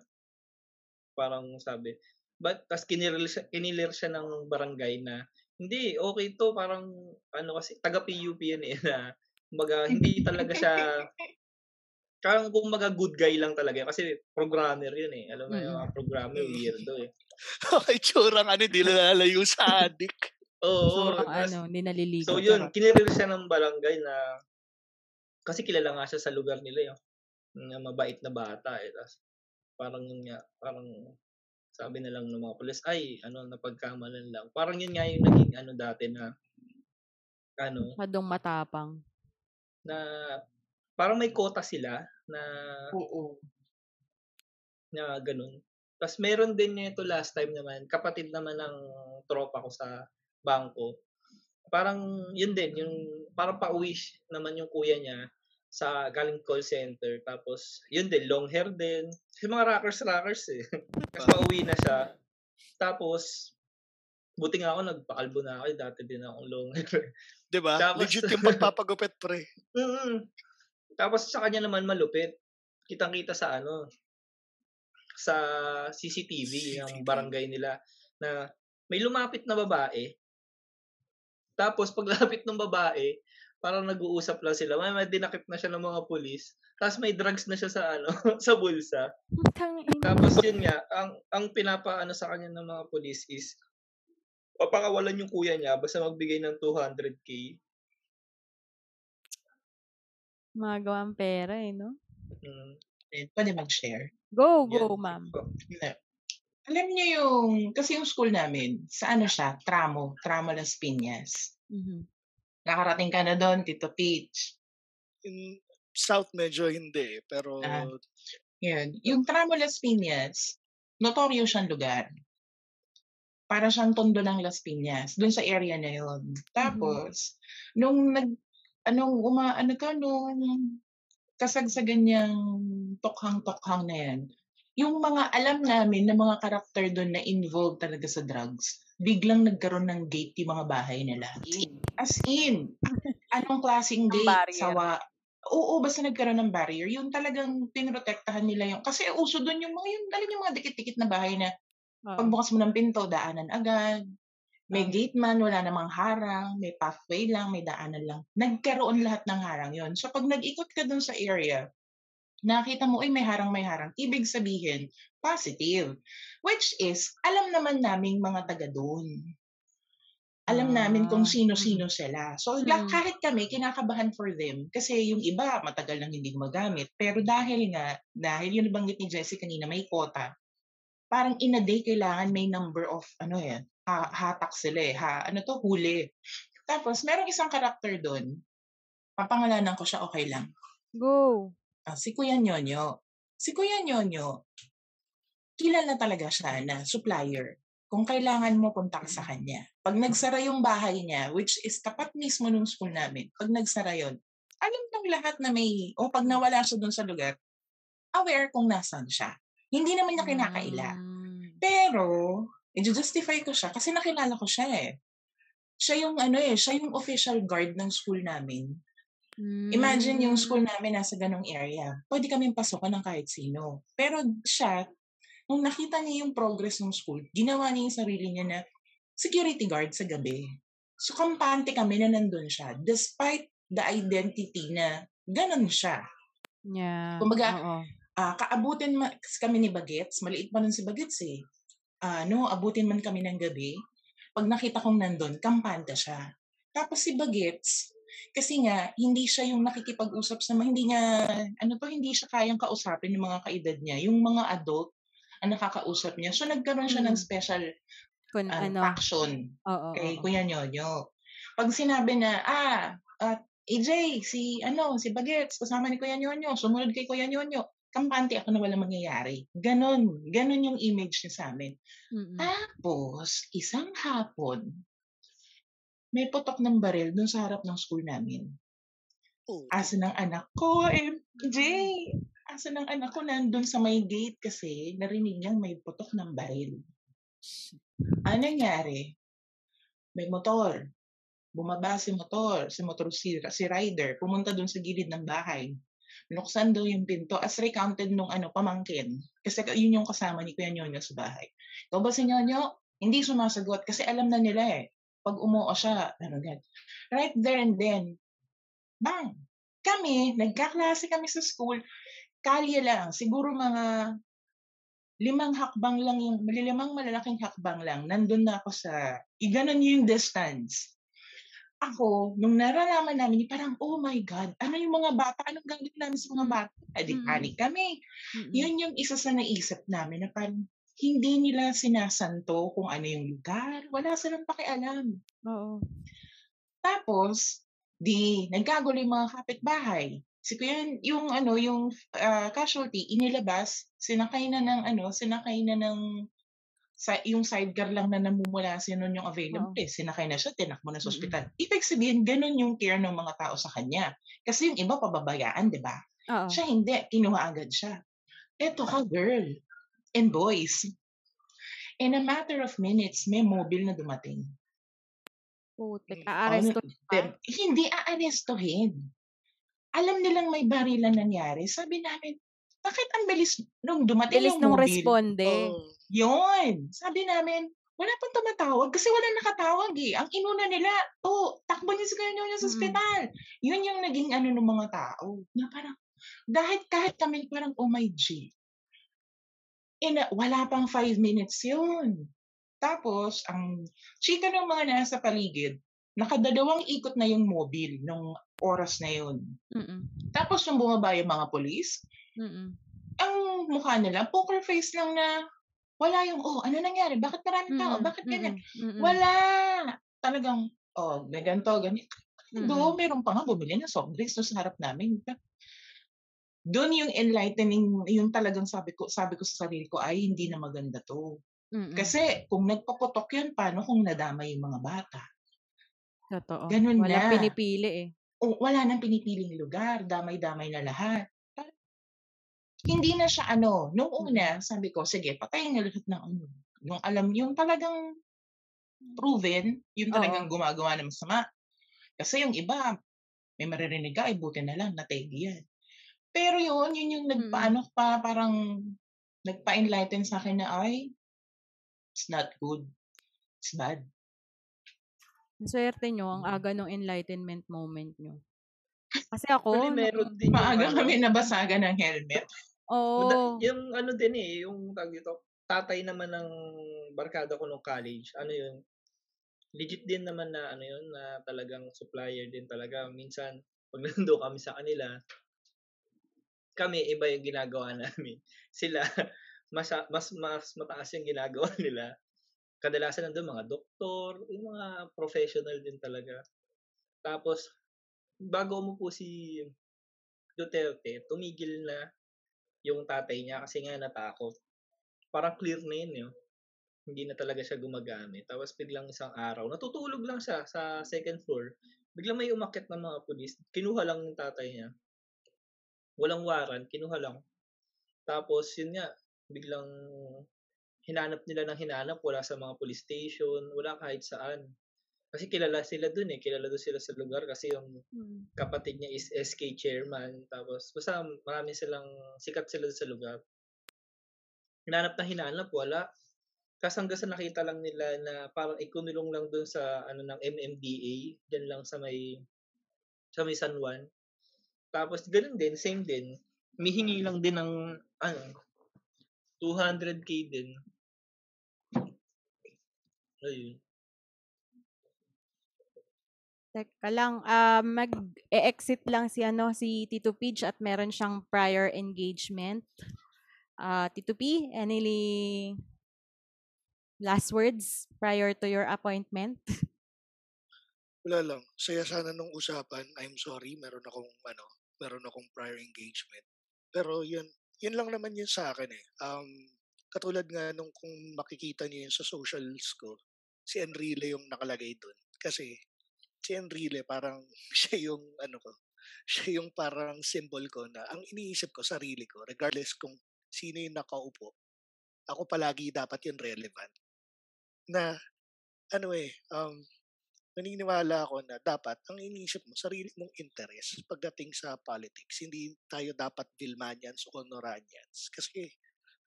Parang sabi, but tapos kinilir siya, kinilir siya ng barangay na hindi, okay to, parang ano kasi, taga PUP yan eh, na kumbaga, hindi talaga siya, (laughs) parang kumbaga good guy lang talaga. Kasi programmer yun eh. Alam mo yung mga programmer, Mm. weirdo eh. (laughs) Okay, tsurang ano, di lalayo sa adik. Oo. So, tas- ano, hindi naliligo. So yun, kinirir siya ng barangay na kasi kilala nga siya sa lugar nila yung na mabait na bata eh. Tapos parang yun nga, parang sabi na lang ng mga pulis, ay, ano, napagkamalan lang. Parang yun nga yung naging ano dati na ano, Masyadong matapang. na parang may quota sila na Oo. na ganun. Tapos meron din nito last time naman, kapatid naman ng tropa ko sa bangko. Parang yun din, yung parang pauwi naman yung kuya niya sa galing call center. Tapos yun din, long hair din. Yung mga rockers rockers eh. (laughs) Tapos pauwi na siya. Tapos buti nga ako nagpakalbo na ako, dati din akong long hair. (laughs) Di ba? Tapos- Legit yung pagpapagupit, pre. (laughs) Mm. Tapos sa kanya naman malupit. Kitang-kita sa ano sa CCTV ng CCTV. barangay nila na may lumapit na babae. Tapos paglapit ng babae, parang nag-uusap lang sila. May, may dinakip na siya ng mga pulis. Tapos may drugs na siya sa ano, (laughs) sa bulsa. Tapos yun nga, ang ang pinapaano sa kanya ng mga pulis is papakawalan yung kuya niya basta magbigay ng 200k. Magawang pera eh, no? Mm. Eh, Pwede mag-share. Go, go, ma'am. Na- Alam niyo yung, kasi yung school namin, sa ano siya, Tramo, Tramo Las Piñas. Mhm. Nakarating ka na doon, Tito Peach. In South medyo hindi, pero Ah. Yun. Yung Tramo Las Piñas, notoryo siyang lugar. Para siyang tondo ng Las Piñas, doon sa area na yun. Tapos, nung nag, anong, uma, ano to, nung kasagsagan niyang tokhang-tokhang na yan, yung mga alam namin na mga karakter doon na involved talaga sa drugs, biglang nagkaroon ng gate yung mga bahay nila. As in, anong klaseng gate? Sawa. Oo, basta nagkaroon ng barrier. Yung talagang pinrotektahan nila yung, kasi uso doon yung mga, yung, alam yung mga dikit-dikit na bahay na Oo. pagbukas mo ng pinto, daanan agad. May Tama. gate man, wala namang harang, may pathway lang, may daanan lang. Nagkaroon lahat ng harang yon. So pag nag-ikot ka dun sa area, nakita mo, ay may harang, may harang. Ibig sabihin, positive. Which is, alam naman naming mga taga doon. Alam namin kung Ah, sino-sino sila. So la- Mm. kahit kami, kinakabahan for them. Kasi yung iba, matagal nang hindi gumagamit. Pero dahil nga, dahil yung nabanggit ni Jessie kanina, may quota, parang in a day kailangan may number of ano yan, ha, hatak sila eh, ha, ano to, huli. Tapos merong isang karakter doon, papangalanan ko siya, okay lang. Go. Ah, si Kuya Nyonyo. Si Kuya Nyonyo, kilala talaga siya na supplier. Kung kailangan mo, punta ka sa kanya. Pag nagsara yung bahay niya, which is tapat mismo nung school namin, pag nagsara yon alam ng lahat na may, o pag nawala siya doon sa lugar, aware kung nasan siya. Hindi naman niya kinakaila. Mm. Pero, i-justify ko siya kasi nakilala ko siya eh. Siya yung ano eh, siya yung official guard ng school namin. Imagine yung school namin nasa ganong area. Pwede kaming pasukan ng kahit sino. Pero siya, nung nakita niya yung progress ng school, ginawa niya yung sarili niya na security guard sa gabi. So, kampante kami na nandun siya despite the identity na ganon siya. Yeah. Kumbaga, Oo. Ah, kaabutin ma- kami ni Bagets, maliit pa nun si Bagets eh. Ah, no, abutin man kami ng gabi. Pag nakita kong nandun, kampanta siya. Tapos si Bagets, kasi nga, hindi siya yung nakikipag-usap sa mga, hindi niya, ano to, hindi siya kayang kausapin ng mga kaedad niya, yung mga adult ang nakakausap niya. So, nagkaroon siya ng Mm. special Kun, ah, ano. faction Oo. kay oo. Kuya Nyonyo. Pag sinabi na, ah, at AJ, si, ano, si Bagets, kasama ni Kuya Nyonyo, sumunod kay Kuya Nyonyo, kampante ako na walang mangyayari. Ganon. Ganon yung image niya sa amin. Mm-mm. Tapos, isang hapon, may putok ng baril dun sa harap ng school namin. oh, Asa ng anak ko, MJ? Asa ng anak ko nandun sa may gate kasi narinig niyang may putok ng baril. Ano nangyari? May motor. Bumaba si motor, si motor si, si rider, pumunta dun sa gilid ng bahay. Binuksan daw yung pinto as recounted nung ano, pamangkin. Kasi ka- yun yung kasama ni Kuya Nyonyo sa bahay. Ikaw ba si Nyonyo? Hindi sumasagot kasi alam na nila eh. Pag umuo siya, ano gan. Right there and then, bang! Kami, nagkaklase kami sa school, kalye lang, siguro mga limang hakbang lang yung, limang malalaking hakbang lang, nandun na ako sa, iganon yung distance. Ako, nung nararaman namin, parang, oh my God, ano yung mga bata? Anong gagawin namin sa mga bata? Adi, Mm. panik kami. Mm-mm. Yun yung isa sa naisip namin na parang, hindi nila sinasanto kung ano yung lugar. Wala silang pakialam. Oo. Tapos, di, nagkagulo yung mga kapitbahay. Si Kuya, yung ano, yung ah, casualty, inilabas, sinakay na ng ano, sinakay na ng sa, yung sidecar lang na namumula siya nun yung available Oo. eh. Sinakay na siya, tinakbo na sa ospital. Ibig sabihin, ganun yung care ng mga tao sa kanya. Kasi yung iba pababayaan, di ba? Siya hindi, kinuha agad siya. Eto ka, girl and boys. In a matter of minutes, may mobile na dumating. Putik. Mm. Aaresto Ano, hindi aarestuhin. Alam nilang may barilan nangyari. Sabi namin, bakit ang bilis nung dumating Bilis yung nung mobile? responde. oh, Yun. Sabi namin, wala pang tumatawag kasi wala nakatawag eh. Ang inuna nila, oh, takbo niyo si Kuya niyo sa Mm. ospital. Yun yung naging ano ng mga tao. Na parang, dahil kahit kami parang, oh my G, ina, wala pang five minutes yun. Tapos, ang chika ng mga nasa paligid, nakadalawang ikot na yung mobile nung oras na yun. Mm-mm. Tapos, nung bumaba yung mga polis, Mm-mm. ang mukha nila, poker face lang na, wala yung, oh, ano nangyari? Bakit maraming tao? Mm-mm. Bakit ganyan? Mm-mm. Wala! Talagang, oh, may ganito, ganito. Do, meron pa nga bumili ng soft drinks sa harap namin. Doon yung enlightening, yung talagang sabi ko, sabi ko sa sarili ko, ay, hindi na maganda to. Mm-mm. Kasi kung nagpaputok yun, paano kung nadama yung mga bata? Totoo. Ganun Walang na. pinipili eh. O wala nang pinipiling lugar, damay-damay na lahat. Hindi na siya ano, nung una, sabi ko, sige, patayin na lahat ng ano. Yung alam, yung talagang proven, yung talagang gumagawa ng masama. Kasi yung iba, may maririnig ka, ay buti na lang, nategi yan. Pero yun, yun yung nagpaano pa, parang nagpa-enlighten sa akin na, ay, it's not good. It's bad. Swerte nyo, ang aga ng enlightenment moment nyo. Kasi ako, meron (laughs) din yung Maaga ano, kami nabasagan ng helmet. oo. Mada- yung ano din eh, yung tag dito, tatay naman ng barkada ko nung college, ano yun, legit din naman na ano yun, na talagang supplier din talaga. Minsan, pag nando kami sa kanila, kami, iba yung ginagawa (laughs) namin. Sila, mas, mas, mas mataas yung ginagawa (laughs) nila. Kadalasan nandun mga doktor, yung mga professional din talaga. Tapos, bago umupo si Duterte, tumigil na yung tatay niya kasi nga natakot. Parang clear na yun yun. Hindi na talaga siya gumagamit. Tapos biglang isang araw, natutulog lang siya sa second floor. Biglang may umakit ng mga pulis. Kinuha lang yung tatay niya. Walang waran, kinuha lang. Tapos yun nga, biglang hinanap nila ng hinanap. Wala sa mga police station, wala kahit saan. Kasi kilala sila dun eh. Kilala doon sila sa lugar kasi yung Mm. kapatid niya is SK chairman. Tapos, basta marami silang, sikat sila sa lugar. Hinanap na hinanap, wala. Tapos hanggang sa nakita lang nila na parang ikunulong lang doon sa ano ng MMDA, dyan lang sa may sa may San Juan. Tapos ganun din, same din. Mihingi lang din ng ano 200k din. Ayun. Teka lang, ah, mag-exit lang si ano si Tito Pidge at meron siyang prior engagement. Ah, Tito P, any last words prior to your appointment? Wala lang. Saya sana nung usapan. I'm sorry, meron akong ano, meron akong prior engagement. Pero yun, yun lang naman yun sa akin eh. Um, katulad nga nung kung makikita niyo yun sa socials ko, si Enrile yung nakalagay doon. Kasi si Enrile parang (laughs) siya yung ano ko, siya yung parang symbol ko na ang iniisip ko, sarili ko, regardless kung sino yung nakaupo, ako palagi dapat yung relevant. Na, ano eh, um, naniniwala ako na dapat ang iniisip mo, sarili mong interest pagdating sa politics. Hindi tayo dapat Vilmanians o Honoranians. Kasi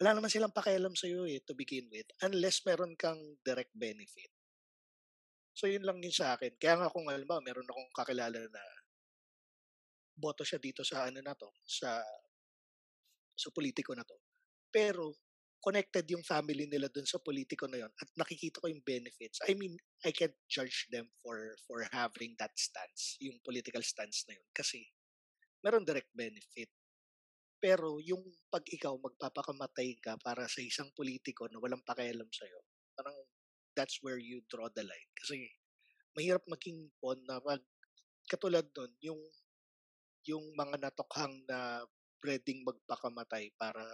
wala naman silang pakialam sa'yo eh, to begin with, unless meron kang direct benefit. So yun lang yun sa akin. Kaya nga kung alam ba, meron akong kakilala na boto siya dito sa ano na to, sa sa politiko na to. Pero connected yung family nila dun sa politiko na yon at nakikita ko yung benefits. I mean, I can't judge them for for having that stance, yung political stance na yun kasi meron direct benefit. Pero yung pag ikaw magpapakamatay ka para sa isang politiko na walang pakialam sa'yo, parang that's where you draw the line. Kasi mahirap maging pon na pag katulad nun, yung yung mga natokhang na pwedeng magpakamatay para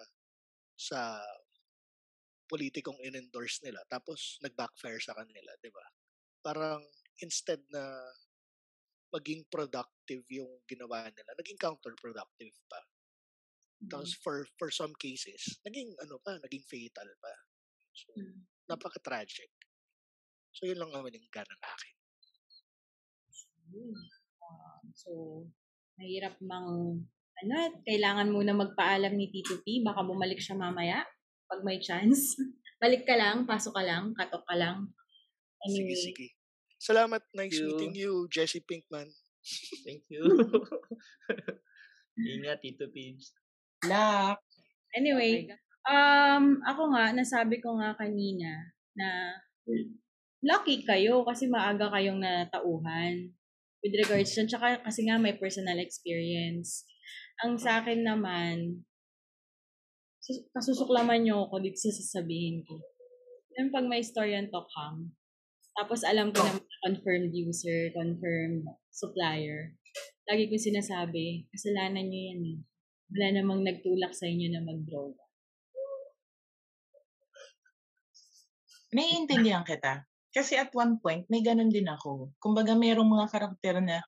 sa politikong in-endorse nila tapos nag-backfire sa kanila, 'di ba? Parang instead na maging productive yung ginawa nila, naging counterproductive pa. Tapos for for some cases, naging ano pa, naging fatal pa. So, Mm. napaka-tragic. So, yun lang naman yung ganang akin. Um, so, mahirap mang, ano, kailangan muna magpaalam ni Tito P, baka bumalik siya mamaya, pag may chance. (laughs) balik ka lang, pasok ka lang, katok ka lang. Sige, Anyway, sige. Salamat. Nice you. meeting you, Jesse Pinkman. (laughs) Thank you. (laughs) Ingat, Tito Pibs. Luck. anyway, um, ako nga, nasabi ko nga kanina na lucky kayo kasi maaga kayong natauhan with regards dyan. Tsaka kasi nga may personal experience. Ang sa akin naman, kasusuklaman nyo ako dito sa sasabihin ko. Yung pag may story and talk hang, tapos alam ko na confirmed user, confirmed supplier, lagi ko sinasabi, kasalanan nyo yan eh. Wala namang nagtulak sa inyo na mag-droga. Naiintindihan kita. Kasi at one point, may ganun din ako. Kumbaga, merong mga karakter na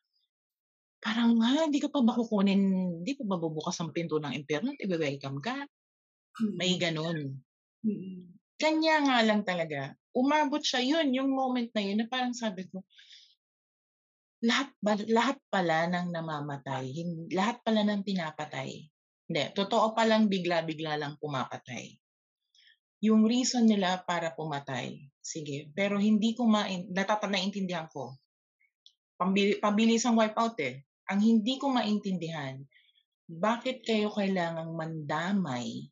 parang, ha, hindi ka pa ba kukunin, hindi pa ba bubukas ang pinto ng impyerno at i-welcome ka? (clears throat) May ganun. Mm-mm. Kanya nga lang talaga. Umabot siya yun, yung moment na yun, na parang sabi ko, lahat, ba, lahat pala ng namamatay, lahat pala ng pinapatay. Hindi, totoo palang bigla-bigla lang pumapatay. Yung reason nila para pumatay, sige, pero hindi ko main, natata naintindihan ko. Pambili, pabilisang wipeout eh. Ang hindi ko maintindihan, bakit kayo kailangang mandamay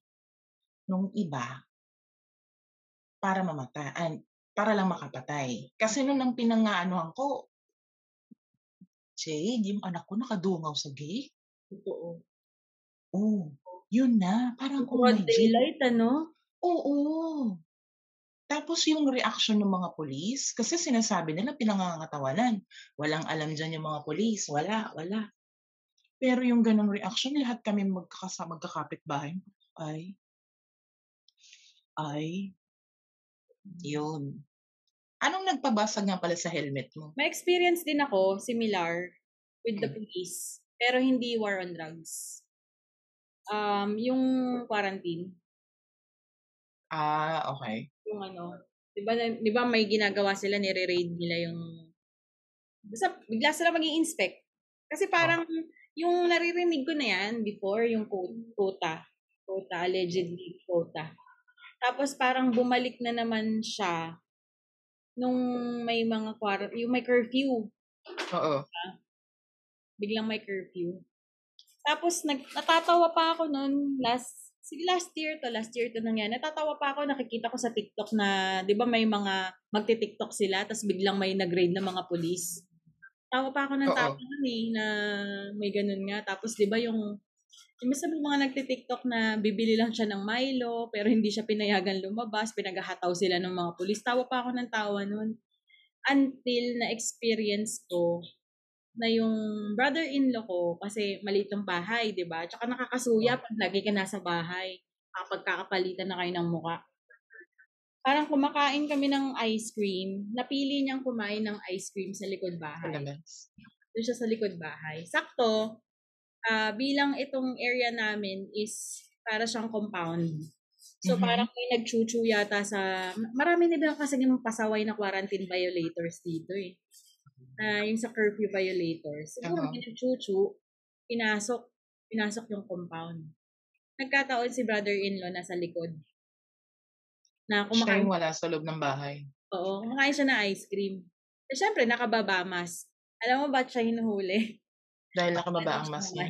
nung iba para mamatay, an- para lang makapatay. Kasi nung nang pinangaanohan ko, Jade, yung anak ko nakadungaw sa gate. Totoo. Oh, yun na. Parang, oh Broad God. daylight, ano? Oo. Tapos yung reaction ng mga polis, kasi sinasabi nila pinangangatawanan. Walang alam dyan yung mga polis. Wala, wala. Pero yung ganong reaction, lahat kami magkakasama, magkakapit bahay. Ay, ay, yun. Anong nagpabasag nga pala sa helmet mo? May experience din ako, similar, with the Mm. police. Pero hindi war on drugs. Um, yung quarantine. Ah, okay. Yung ano, di ba, di ba may ginagawa sila, nire-raid nila yung, basta bigla sila mag inspect Kasi parang, yung naririnig ko na yan before, yung quo- quota. Quota, allegedly quota. Tapos parang bumalik na naman siya nung may mga quar- yung may curfew. Oo. biglang may curfew. Tapos nag natatawa pa ako noon last sige last year to, last year to nangyari. Natatawa pa ako nakikita ko sa TikTok na 'di ba may mga magti-TikTok sila tapos biglang may nag-raid na mga pulis. Tawa pa ako ng tawa nun eh, na may ganun nga. Tapos 'di ba yung yung sabi mga nagti-TikTok na bibili lang siya ng Milo pero hindi siya pinayagan lumabas, pinaghahataw sila ng mga pulis. Tawa pa ako ng tawa nun. Until na experience ko na yung brother-in-law ko, kasi maliit ang bahay, di ba? Tsaka nakakasuya pag lagi ka nasa bahay. Kapag kakapalitan na kayo ng muka. Parang kumakain kami ng ice cream. Napili niyang kumain ng ice cream sa likod bahay. Doon siya sa likod bahay. Sakto, ah bilang itong area namin is para siyang compound. So Mhm. parang may nagchuchu yata sa... Marami na ba kasi yung pasaway na quarantine violators dito eh. Na yung sa curfew violators. Siguro Aha. may nagchuchu, pinasok, pinasok yung compound. Nagkataon si brother-in-law nasa likod. Na Siya kumakain yung wala sa loob ng bahay. Oo, kumakain siya ng ice cream. Eh, syempre, nakababa mask. Alam mo ba't siya hinuhuli? Dahil nakababa ang siya, niya.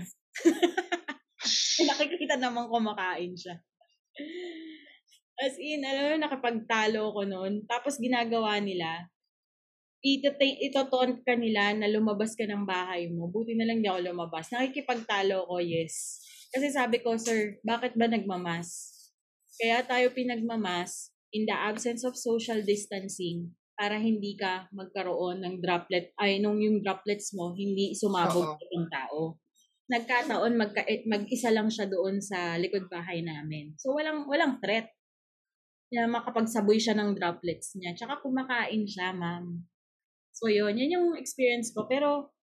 (laughs) Nakikita naman kumakain siya. As in, alam mo, nakapagtalo ko noon. Tapos ginagawa nila, itote- itoton ka nila na lumabas ka ng bahay mo. Buti na lang di ako lumabas. Nakikipagtalo ko, yes. Kasi sabi ko, sir, bakit ba nagmamas? Kaya tayo pinagmamas in the absence of social distancing para hindi ka magkaroon ng droplet, ay nung yung droplets mo, hindi sumabog ibang tao. Nagkataon magka, eh, mag-isa lang siya doon sa likod bahay namin. So walang walang threat na makapagsaboy siya ng droplets niya. Tsaka kumakain siya, ma'am. So yun, yun yung experience ko. Pero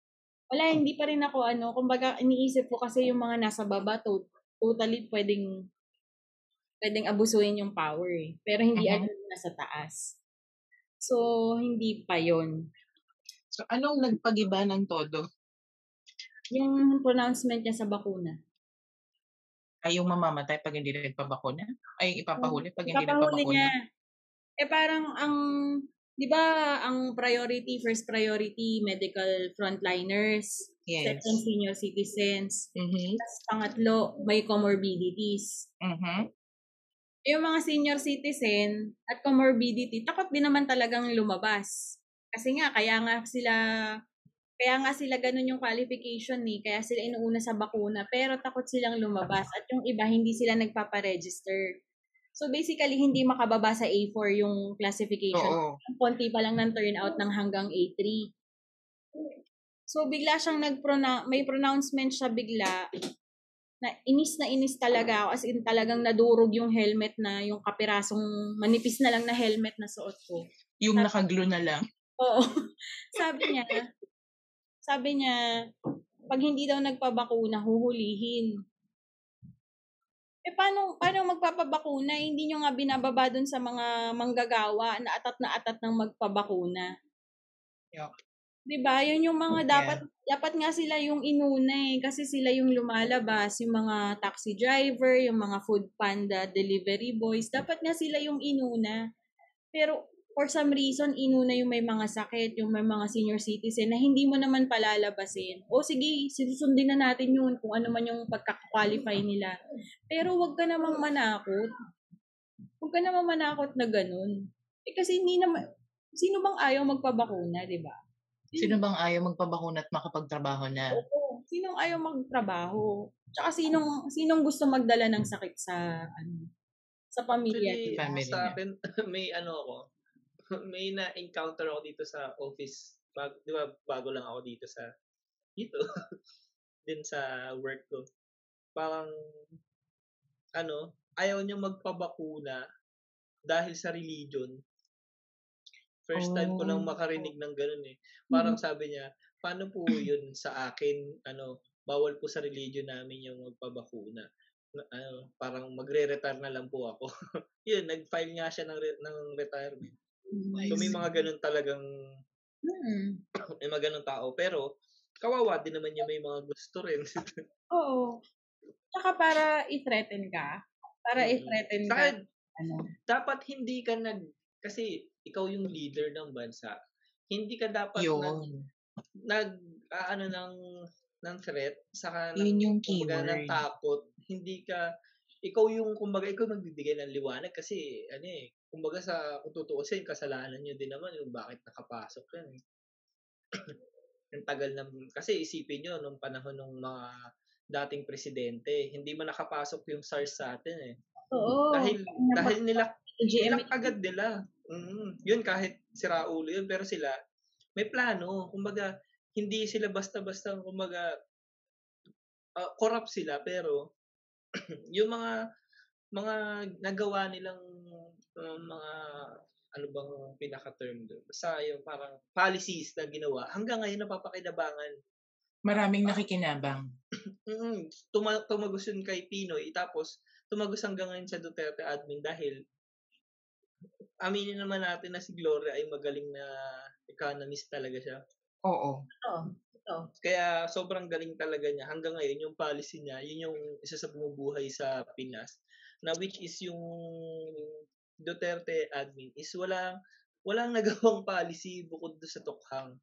wala, hindi pa rin ako ano, kumbaga iniisip ko kasi yung mga nasa baba, to, totally pwedeng pwedeng abusuin yung power eh. Pero hindi alam yung nasa taas. So, hindi pa yon So, anong nagpagiba ng todo? Yung pronouncement niya sa bakuna. Ay, yung mamamatay 'pag hindi nagpabakuna? Ay, ipapahuli 'pag hindi Ipapahuli niya. nagpabakuna? Eh, parang ang 'di ba ang priority, first priority medical frontliners, Yes. second senior citizens, Mhm. tas pangatlo may comorbidities. Mhm. Yung mga senior citizen at comorbidity, takot din naman talagang lumabas. Kasi nga, kaya nga sila, kaya nga sila ganun yung qualification ni, kaya sila inuuna sa bakuna, pero takot silang lumabas at yung iba hindi sila nagpaparegister. So basically, hindi makababa sa A4 yung classification. Oo. Konti pa lang ng turnout ng hanggang A3. So bigla siyang nag may pronouncement siya bigla na inis na inis talaga ako. As in talagang nadurog yung helmet na, yung kapirasong manipis na lang na helmet na suot ko. Yung naka-glue na lang. Oo. (laughs) sabi niya, sabi niya, pag hindi daw nagpabakuna, huhulihin. Eh, paano, paano magpapabakuna? Eh, Hindi nyo nga binababa dun sa mga manggagawa na atat na atat ng magpabakuna. Yup. 'Di ba? Yun yung mga Yeah. dapat dapat nga sila yung inuna eh kasi sila yung lumalabas, yung mga taxi driver, yung mga food panda delivery boys, dapat nga sila yung inuna. Pero for some reason inuna yung may mga sakit, yung may mga senior citizen na hindi mo naman palalabasin. O sige, susundin na natin yun kung ano man yung pagka-qualify nila. Pero wag ka namang manakot. Huwag ka namang manakot na ganun. Eh kasi hindi naman, sino bang ayaw magpabakuna, di ba? Sino bang ayaw magpabakuna at makapagtrabaho na? Oo. Sinong ayaw magtrabaho? Tsaka sinong, sinong gusto magdala ng sakit sa, ano, sa pamilya? Actually, Family sa niya. akin, (laughs) may ano ako, (laughs) may na-encounter ako dito sa office. Bag, di ba, bago lang ako dito sa, dito, (laughs) din sa work ko. Parang, ano, ayaw niyang magpabakuna dahil sa religion. First time ko lang Oh. makarinig ng ganun eh. Parang sabi niya, paano po yun sa akin, ano, bawal po sa religion namin yung magpabakuna. Na- Ano, parang magre-retire na lang po ako. (laughs) yun, nag-file nga siya ng, re- ng retirement. So may mga ganun talagang, Hmm. (coughs) may mga ganun tao. Pero, kawawa din naman yung may mga gusto rin. (laughs) Oo. Tsaka para i-threaten ka. Para Mm. i-threaten Sa ka. Ano? dapat hindi ka nag, kasi ikaw yung leader ng bansa. Hindi ka dapat nag, Yun. nag ah, ano ng ng threat saka ng Yun yung kumbaga, ng takot hindi ka ikaw yung kumbaga ikaw magbibigay ng liwanag kasi ano eh kumbaga sa kung tutuusin kasalanan niyo din naman yung bakit nakapasok yan eh. (coughs) Ang tagal na kasi isipin niyo nung panahon ng mga dating presidente hindi man nakapasok yung SARS sa atin eh Oo. dahil dahil nila. Nilak agad nila. Mm, yun kahit sira ulo yun pero sila may plano. Kumbaga hindi sila basta-basta kumbaga ah, corrupt sila pero (clears throat) yung mga mga nagawa nilang uh, mga ano bang pinaka-term doon? Basta yung parang policies na ginawa hanggang ngayon napapakinabangan. Maraming nakikinabang. (clears throat) Mm, tuma- tumagos yun kay Pinoy tapos tumagos hanggang ngayon sa Duterte admin dahil aminin naman natin na si Gloria ay magaling na economist talaga siya. Oo. Oo. Ito. Kaya sobrang galing talaga niya. Hanggang ngayon, yung policy niya, yun yung isa sa bumubuhay sa Pinas. Na which is yung Duterte admin is walang walang (laughs) nagawang policy bukod doon sa tukhang.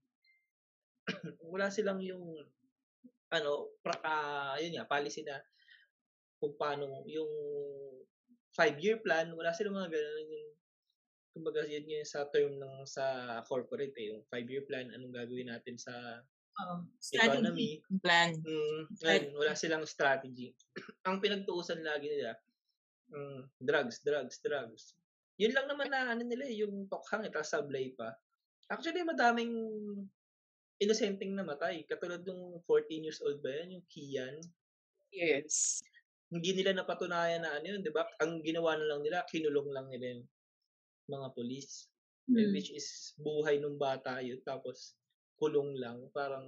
(clears throat) Wala silang yung ano, pra, ah, yun nga, policy na kung paano yung five-year plan, wala silang mga ganun yung kumbaga yun yung sa term ng sa corporate eh, yung five-year plan, anong gagawin natin sa. Strategy. economy. Plan. Mm, ngayon, wala silang strategy. (clears throat) Ang pinagtuusan lagi nila, mm, drugs, drugs, drugs. Yun lang naman na ano nila, eh, yung tokhang, ito sablay pa. Actually, madaming inosenteng namatay. Katulad ng 14 years old ba yan, yung Kian. Yes. Hindi nila napatunayan na ano yun, di ba? Ang ginawa na lang nila, kinulong lang nila yung mga polis. Eh, Hmm. Which is buhay nung bata yun. Tapos, kulong lang. Parang,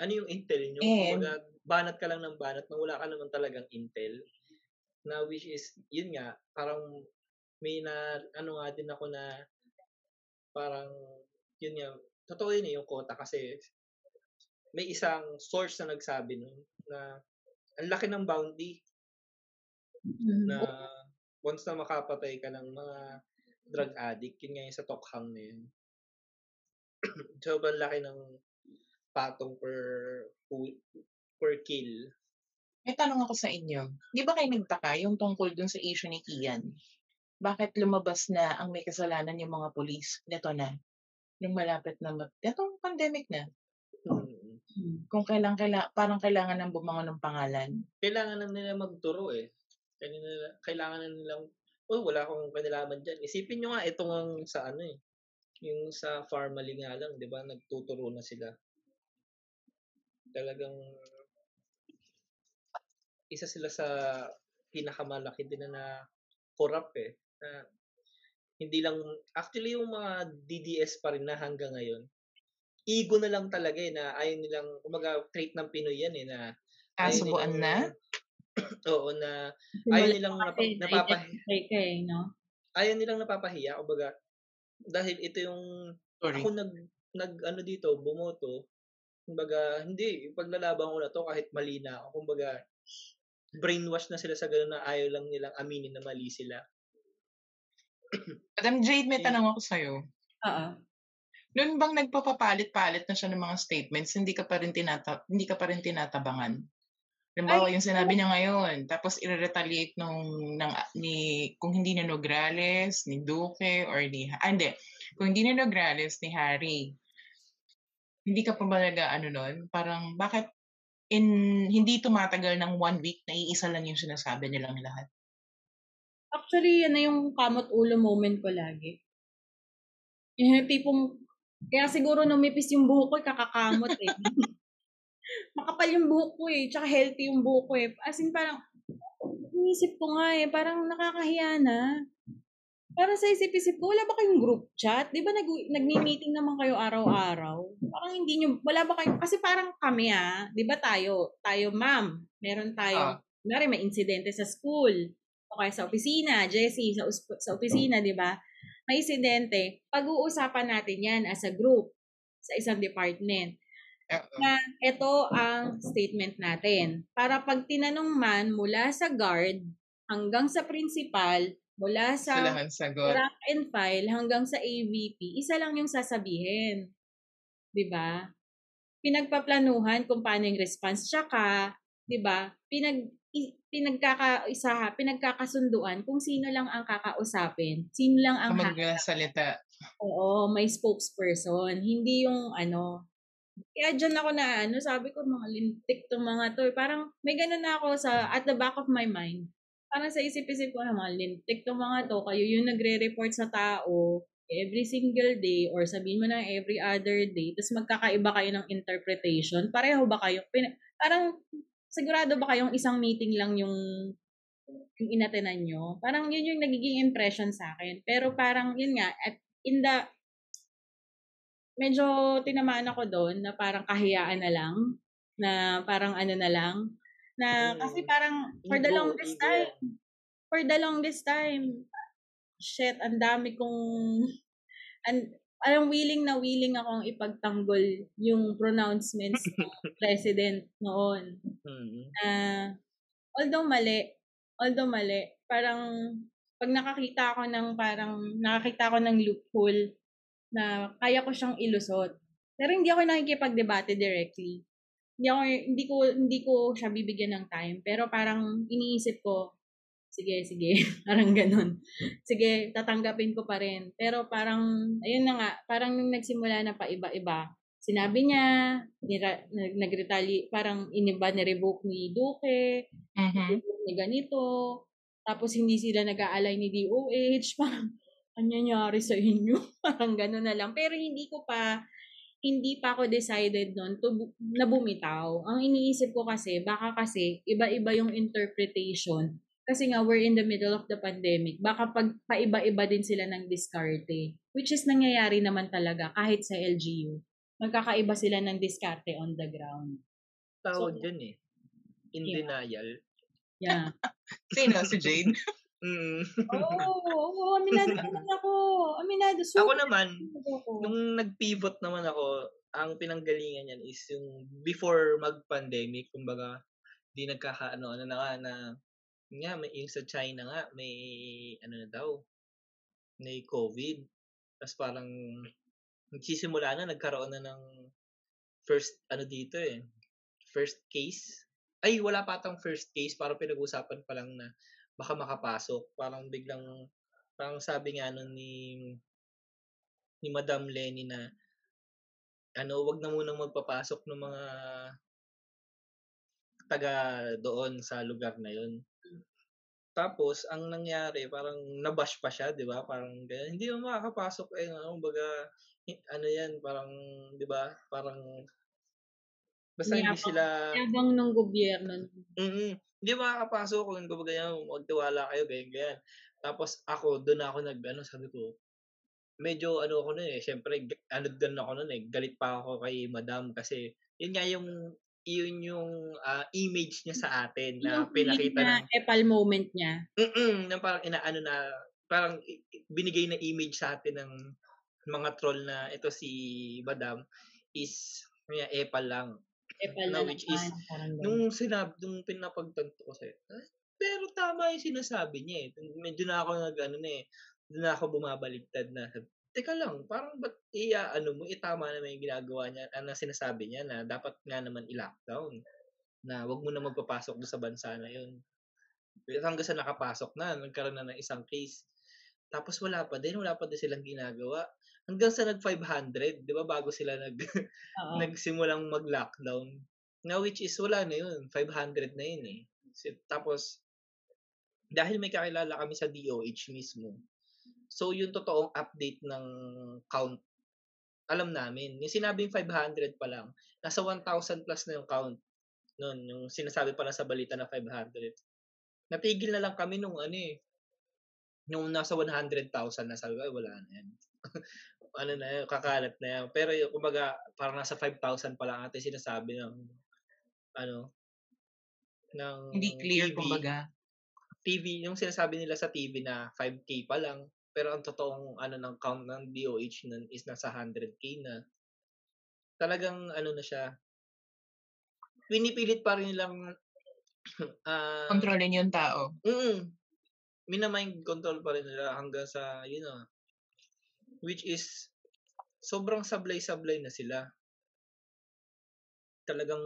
ano yung intel nyo? And- Kumbaga, banat ka lang ng banat na wala ka naman talagang intel. Na which is, yun nga, parang may na, ano nga din ako na, parang, yun nga, totoo yun eh, yung quota kasi may isang source na nagsabi nun na ang laki ng bounty Mhm. na once na makapatay ka ng mga drug addict, yun nga yung sa Tokhang na yun. (clears throat) Sobrang laki ng patong per per kill. May tanong ako sa inyo. Di ba kayo nagtaka yung tungkol dun sa issue ni Kian? Bakit lumabas na ang may kasalanan yung mga polis? Ito na. Nung malapit na, ma- itong pandemic na. Mm. Mhm. Kung kailang, kaila, parang kailangan ng bumangon ng pangalan. Kailangan na nila magturo eh. Kailangan na, kailangan na nilang, oh, wala akong kanalaman dyan. Isipin nyo nga, ito nga sa ano eh. Yung sa Farmally nga lang, di ba, nagtuturo na sila. Talagang, isa sila sa pinakamalaki din na, na corrupt eh. Na, hindi lang, actually yung mga DDS pa rin na hanggang ngayon, ego na lang talaga eh, na ayaw nilang, kumaga, trait ng Pinoy yan eh, na Kasubuan na? (coughs) Oo, na ayaw nilang napa, kasi napapa, na-identify ka eh, no? ayaw nilang napapahiya, kumbaga, dahil ito yung, Sorry. ako nag, nag, ano dito, bumoto, kumbaga, hindi, paglalaban ko na to kahit mali na ako, kumbaga, brainwash na sila sa gano'n na ayaw lang nilang aminin na mali sila. Madam Jade, may tanong ako sa'yo. Oo. Noon bang nagpapapalit-palit na siya ng mga statements, hindi ka pa rin tinata hindi ka pa rin tinatabangan? Halimbawa, yung sinabi niya ngayon, tapos i-retaliate nung ng, ni kung hindi ni Nograles, ni Duque or ni ah, hindi, kung hindi ni Nograles ni Harry. Hindi ka pa ba nag ano nun? Parang bakit in hindi tumatagal ng one week na iisa lang yung sinasabi nilang lahat? Actually, yan na yung kamot ulo moment ko lagi. Yung tipong, kaya siguro numipis yung buhok ko, kakakamot eh. (laughs) Makapal yung buhok ko eh, tsaka healthy yung buhok ko eh. As in parang, inisip ko nga eh, parang nakakahiya na. Parang sa isip-isip ko, wala ba kayong group chat? Di ba nag, nagmi-meeting naman kayo araw-araw? Parang hindi nyo, wala ba kayo, kasi parang kami ah, di ba tayo, tayo ma'am, meron tayo, Ah. Kunwari, may insidente sa school, o kaya sa opisina, Jessie, sa, sa opisina, di ba? May insidente, pag-uusapan natin yan as a group sa isang department. Na ito ang statement natin. Para pag tinanong man mula sa guard hanggang sa principal, mula sa rank and file hanggang sa AVP, isa lang yung sasabihin. 'Di ba? Pinagpaplanuhan kung paano yung response tsaka, 'di ba? Pinag i- pinagkakaisa pinagkakasunduan kung sino lang ang kakausapin, sino lang ang Ang magsalita. Oo, may spokesperson, hindi yung ano. Kaya dyan ako na ano, sabi ko mga lintik tong mga to. Parang may ganun na ako sa at the back of my mind. Parang sa isip-isip ko na mga lintik tong mga to. Kayo yung nagre-report sa tao every single day or sabihin mo na every other day. Tapos magkakaiba kayo ng interpretation. Pareho ba kayo? Parang sigurado ba kayong isang meeting lang yung yung inatenan nyo? Parang yun yung nagiging impression sa akin. Pero parang yun nga, at in the medyo tinamaan ako doon na parang kahiyaan na lang na parang ano na lang na Mm. kasi parang for the longest time for the longest time shit ang dami kong (laughs) and alam willing na willing akong ipagtanggol yung pronouncements ng (laughs) president noon Mm. na although mali, although mali, parang pag nakakita ako ng parang nakakita ako ng loophole na kaya ko siyang ilusot. Pero hindi ako nakikipagdebate directly. Hindi ako hindi ko hindi ko siya bibigyan ng time, pero parang iniisip ko sige, sige, (laughs) parang ganun. Sige, tatanggapin ko pa rin. Pero parang, ayun na nga, parang nung nagsimula na pa iba-iba, sinabi niya, nira, nag, nag-retali, parang iniba, ni-revoke ni Duque, Mhm. ni ganito, tapos hindi sila nag-aalay ni DOH, (laughs) parang, nangyari sa inyo? (laughs) parang gano'n na lang. Pero hindi ko pa, hindi pa ako decided noon to bu- na bumitaw. Ang iniisip ko kasi, baka kasi iba-iba yung interpretation. Kasi nga, we're in the middle of the pandemic. Baka pag paiba-iba din sila ng diskarte. Which is nangyayari naman talaga kahit sa LGU. Magkakaiba sila ng diskarte on the ground. Tawag So- dyan eh. In Yeah. denial. Yeah. Sino? Si Jade? (laughs) Mm. Oo, oh, aminado (laughs) naman ako. Aminado. ako Super naman, ako. nung nag-pivot naman ako, ang pinanggalingan yan is yung before mag-pandemic, kumbaga, di nagkakaano ano na nga na nga may yung sa China nga may ano na daw may COVID. Tapos parang nagsisimula na nagkaroon na ng first ano dito eh first case. Ay wala pa atang first case parang pinag-usapan pa lang na baka makapasok. Parang biglang parang sabi nga nun ni ni Madam Lenny na ano, wag na munang magpapasok ng mga taga doon sa lugar na yun. Tapos, ang nangyari, parang nabash pa siya, di ba? Parang, ganyan. hindi mo makakapasok, eh, ano, baga, ano yan, parang, di ba? Parang, basta hindi Yabang- sila, Yabang ng gobyerno. mm hindi makakapasok kung kumbaga yan, magtiwala kayo, ganyan, ganyan. Tapos, ako, doon ako nag, ano, sabi ko, medyo ano ako nun eh, syempre, ano din ako nun eh, galit pa ako kay madam kasi, yun nga yung, yun yung ah, image niya sa atin na Yung pinakita na ng, epal moment niya. mm na parang inaano na, parang binigay na image sa atin ng mga troll na ito si madam is, kaya epal lang. Epal No, na which is. Nung sinab, nung pinapagtanto ko sa'yo, "Ah, pero tama yung sinasabi niya eh. Medyo na ako nag, ano na eh, doon na ako bumabaligtad na, teka lang, parang ba't iya, ano mo, itama naman yung ginagawa niya, ano sinasabi niya na dapat nga naman i-lockdown. Na wag mo na magpapasok doon sa bansa na yun. Hanggang sa nakapasok na, nagkaroon na ng isang case. Tapos wala pa din, wala pa din silang ginagawa. Hanggang sa nag-500, di ba, bago sila nag, (laughs) Oo. nagsimulang mag-lockdown. Na which is wala na yun. 500 na yun eh. Tapos, dahil may kakilala kami sa DOH mismo, so yung totoong update ng count, alam namin. Yung sinabing 500 pa lang, nasa 1,000 plus na yung count. Noon, yung sinasabi pa lang sa balita na 500. Natigil na lang kami nung ano eh, nung nasa 100,000 na sabi ko, wala na yan. (laughs) ano na yun, kakalat na yan. Pero yung, kumbaga, parang nasa 5,000 pa lang ate sinasabi ng, ano, ng Hindi clear, TV. kumbaga. TV, yung sinasabi nila sa TV na 5K pa lang, pero ang totoong ano ng count ng DOH nun is nasa 100K na. Talagang ano na siya, pinipilit pa rin nilang (clears throat) ah Kontrolin yung tao. Mm. Minamind control pa rin nila hanggang sa, you know, which is, sobrang sablay-sablay na sila. Talagang,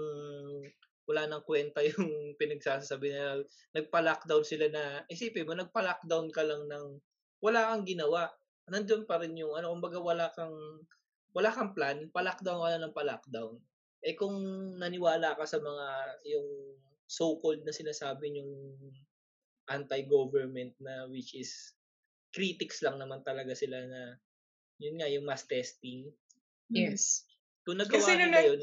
wala nang kwenta (laughs) yung pinagsasabi na nagpa-lockdown sila na, isipin mo, nagpa-lockdown ka lang ng, wala kang ginawa. Nandun pa rin yung, ano, kumbaga wala kang, wala kang plan, pa-lockdown ka lang ng pa-lockdown. Eh kung naniwala ka sa mga, yung so-called na sinasabi yung anti-government na which is critics lang naman talaga sila na yun nga yung mass testing. Yes. Kung nagawa Kasi nila nung- yun,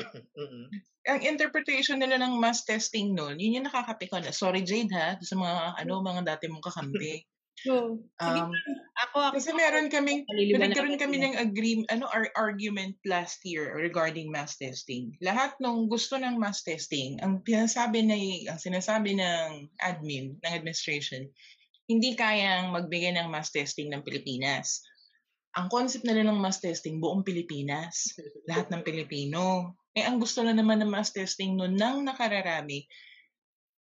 (clears throat) mm Ang interpretation nila ng mass testing nun, yun yung nakakapikon. Sorry Jade ha, sa mga ano mga dati mong kakampi. So, (laughs) sige, Um, ako, ako. kasi meron kaming Nagkaroon kami ng agree, ano, ar- argument last year regarding mass testing. Lahat nung gusto ng mass testing, ang sinasabi na ang sinasabi ng admin, ng administration, hindi kayang magbigay ng mass testing ng Pilipinas. Ang concept nila ng mass testing, buong Pilipinas. (laughs) Lahat ng Pilipino. Eh, ang gusto na naman ng mass testing nun ng nakararami,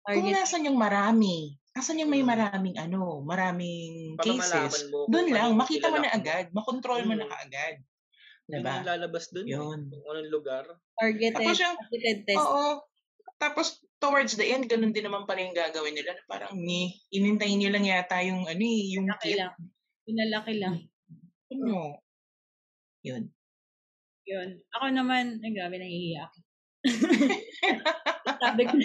kung Target. nasan yung marami, asan yung may Mm. maraming ano, maraming para cases, kung doon lang, makita mo na agad, makontrol mo na Mm. kaagad. Yun Diba? yung lalabas dun. eh. Yun. Kung anong lugar. Targeted, Tapos yung, targeted test. oo, tapos towards the end, ganun din naman pala yung gagawin nila. na Parang ni, inintayin nyo lang yata yung, ano eh, yung Laki kit. lang. Pinalaki lang. Ano? Yun. Yun. Ako naman, ay grabe, nahihiya ako. (laughs) sabi ko,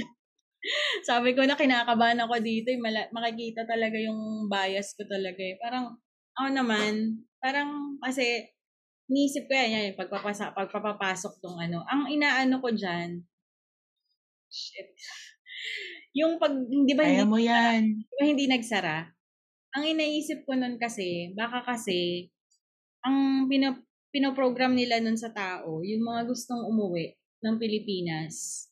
sabi ko na kinakabahan ako dito, eh, mala- makikita talaga yung bias ko talaga eh. Parang, ako naman, parang kasi, niisip ko yan, yan pagpapasa, pagpapapasok tong ano. Ang inaano ko dyan, shit. Yung pag, hindi ba hindi, Kaya mo yan. ba hindi nagsara? Ang inaisip ko nun kasi, baka kasi, ang pino, pinoprogram nila nun sa tao, yung mga gustong umuwi ng Pilipinas,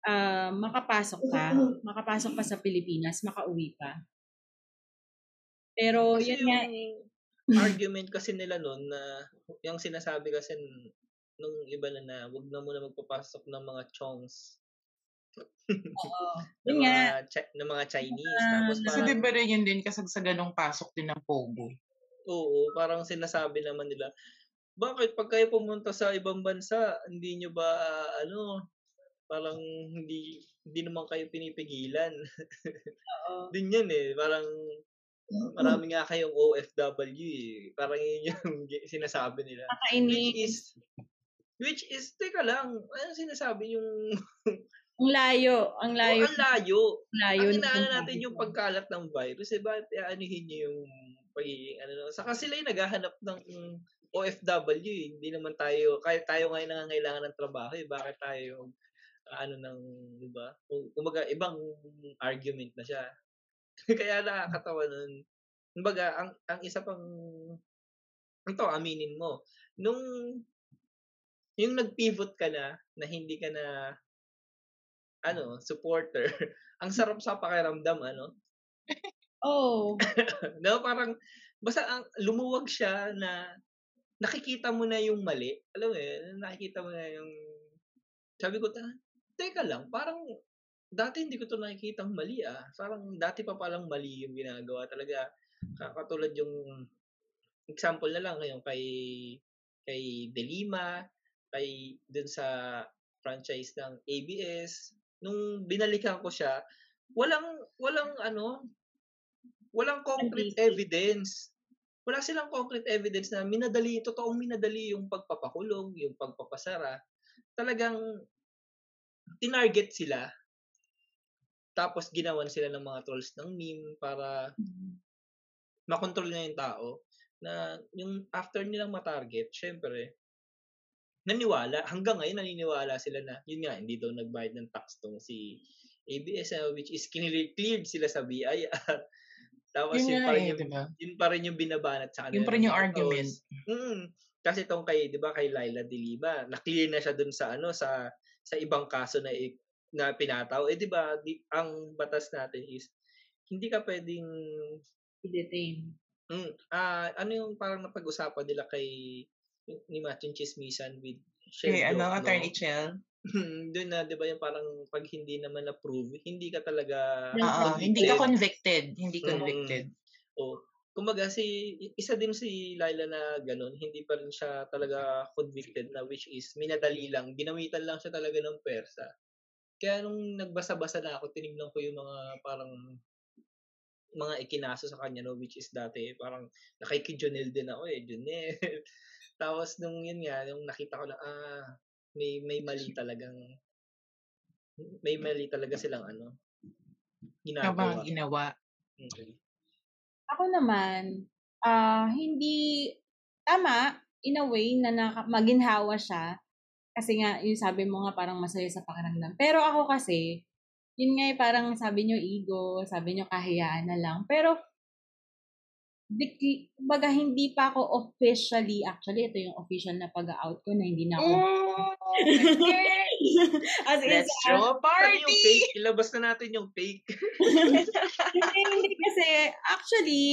ah makapasok ka, makapasok ka sa Pilipinas, makauwi ka. Pero Kasi yun nga, yung argument kasi nila nun na yung sinasabi kasi nung iba na na wag na muna magpapasok ng mga chongs Oo. (laughs) ng Yun nga. mga, Chi- ng mga Chinese. Ah, Tapos na- Kasi parang, di ba rin yun din kasagsagan ng pasok din ng Pogo? Oo, parang sinasabi naman nila, bakit pag kayo pumunta sa ibang bansa, hindi nyo ba, ah, ano, parang hindi hindi naman kayo pinipigilan. Oo. (laughs) Din yan eh, parang marami nga kayong OFW eh. Parang yun yung (laughs) sinasabi nila. Which is, which is, teka lang, ano sinasabi yung, Ang layo. Ang layo. ang layo. Layo. Ang ng inaano natin yung pagkalat ng virus, eh, bakit aanihin nyo yung pagiging, ano, no? saka sila yung naghahanap ng OFW, eh. hindi naman tayo, kahit tayo ngayon nangangailangan ng trabaho, eh, bakit tayo, ah, ano ng, di ba? Kumbaga, ibang argument na siya. (laughs) Kaya nakakatawa nun. Kumbaga, ang, ang isa pang, ito, aminin mo, nung, yung nag-pivot ka na, na hindi ka na, ano, supporter, (laughs) ang sarap sa pakiramdam, ano? (laughs) Oo. (laughs) no, parang, basta ang, lumuwag siya na, nakikita mo na yung mali. Alam mo yun, nakikita mo na yung, sabi ko, "Ah, teka lang, parang, dati hindi ko to nakikitang mali ah. Parang dati pa palang mali yung ginagawa talaga. Ka- Katulad yung example na lang ngayon kay kay Delima, kay dun sa franchise ng ABS. Nung binalikan ko siya, walang walang ano, walang concrete evidence. Wala silang concrete evidence na minadali, totoong minadali yung pagpapakulong, yung pagpapasara. Talagang tinarget sila tapos ginawan sila ng mga trolls ng meme para makontrol na yung tao na yung after nilang matarget, syempre, naniwala. Hanggang ngayon, naniniwala sila na, yun nga, hindi daw nagbayad ng tax tong si ABS, which is cleared sila sa BIR. Tapos Yun yun, pa rin eh, yung, di ba? yun pa rin yung binabanat sa kanila. Yun pa rin yung Tapos, argument. Mm, kasi tong kay, 'di ba, kay Laila De Lima, na-clear na siya dun sa ano sa sa ibang kaso na na pinataw. Eh 'di ba, di, ang batas natin is hindi ka pwedeng I-detain. mm, ah ano yung parang napag-usapan nila kay ni Matthew Chismisan with Shell Okay, ano, no? Attorney Chell? Doon na 'di ba yung parang pag hindi naman na-prove, hindi ka talaga Oo, hindi ka convicted. convicted. Hindi Mm. convicted. O, kumbaga si isa din si Laila na ganun, hindi pa rin siya talaga convicted na which is minadali lang, ginamitan lang siya talaga ng persa. Kaya nung nagbasa-basa na ako, tinignan ko yung mga parang mga ikinaso sa kanya no which is dati parang nakikidjonel din ako eh Jonel (laughs) tapos nung yun nga nung nakita ko na ah may may mali talagang may mali talaga silang ano ginagawa ginawa. Okay. Ako naman, ah hindi tama in a way na naka, maginhawa siya. Kasi nga, yung sabi mo nga parang masaya sa pakiramdam. Pero ako kasi, yun nga eh, parang sabi nyo ego, sabi nyo kahiyaan na lang. Pero, baga hindi pa ako officially, actually, ito yung official na pag-out ko na hindi na ako. (laughs) As in, Let's throw a Ano yung party! fake? Ilabas na natin yung fake. (laughs) hindi, hindi kasi, actually,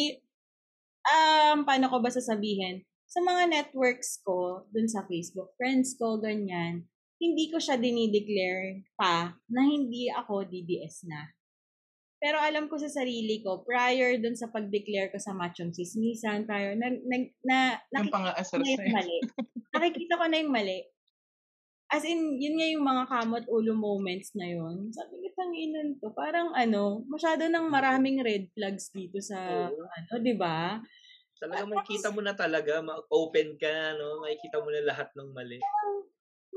um, paano ko ba sasabihin? Sa mga networks ko, dun sa Facebook, friends ko, ganyan, hindi ko siya dinideclare pa na hindi ako DDS na. Pero alam ko sa sarili ko, prior dun sa pag-declare ko sa Machong Chismisan, prior, na, na, na, nakikita ko na yung mali. Nakikita ko na yung mali. As in, yun nga yung mga kamot ulo moments na yun. Sabi ko, tanginan to. Parang ano, masyado nang maraming red flags dito sa, Oo. ano, di ba? Talaga makikita mo na talaga, ma-open ka na, no? Makikita mo na lahat ng mali.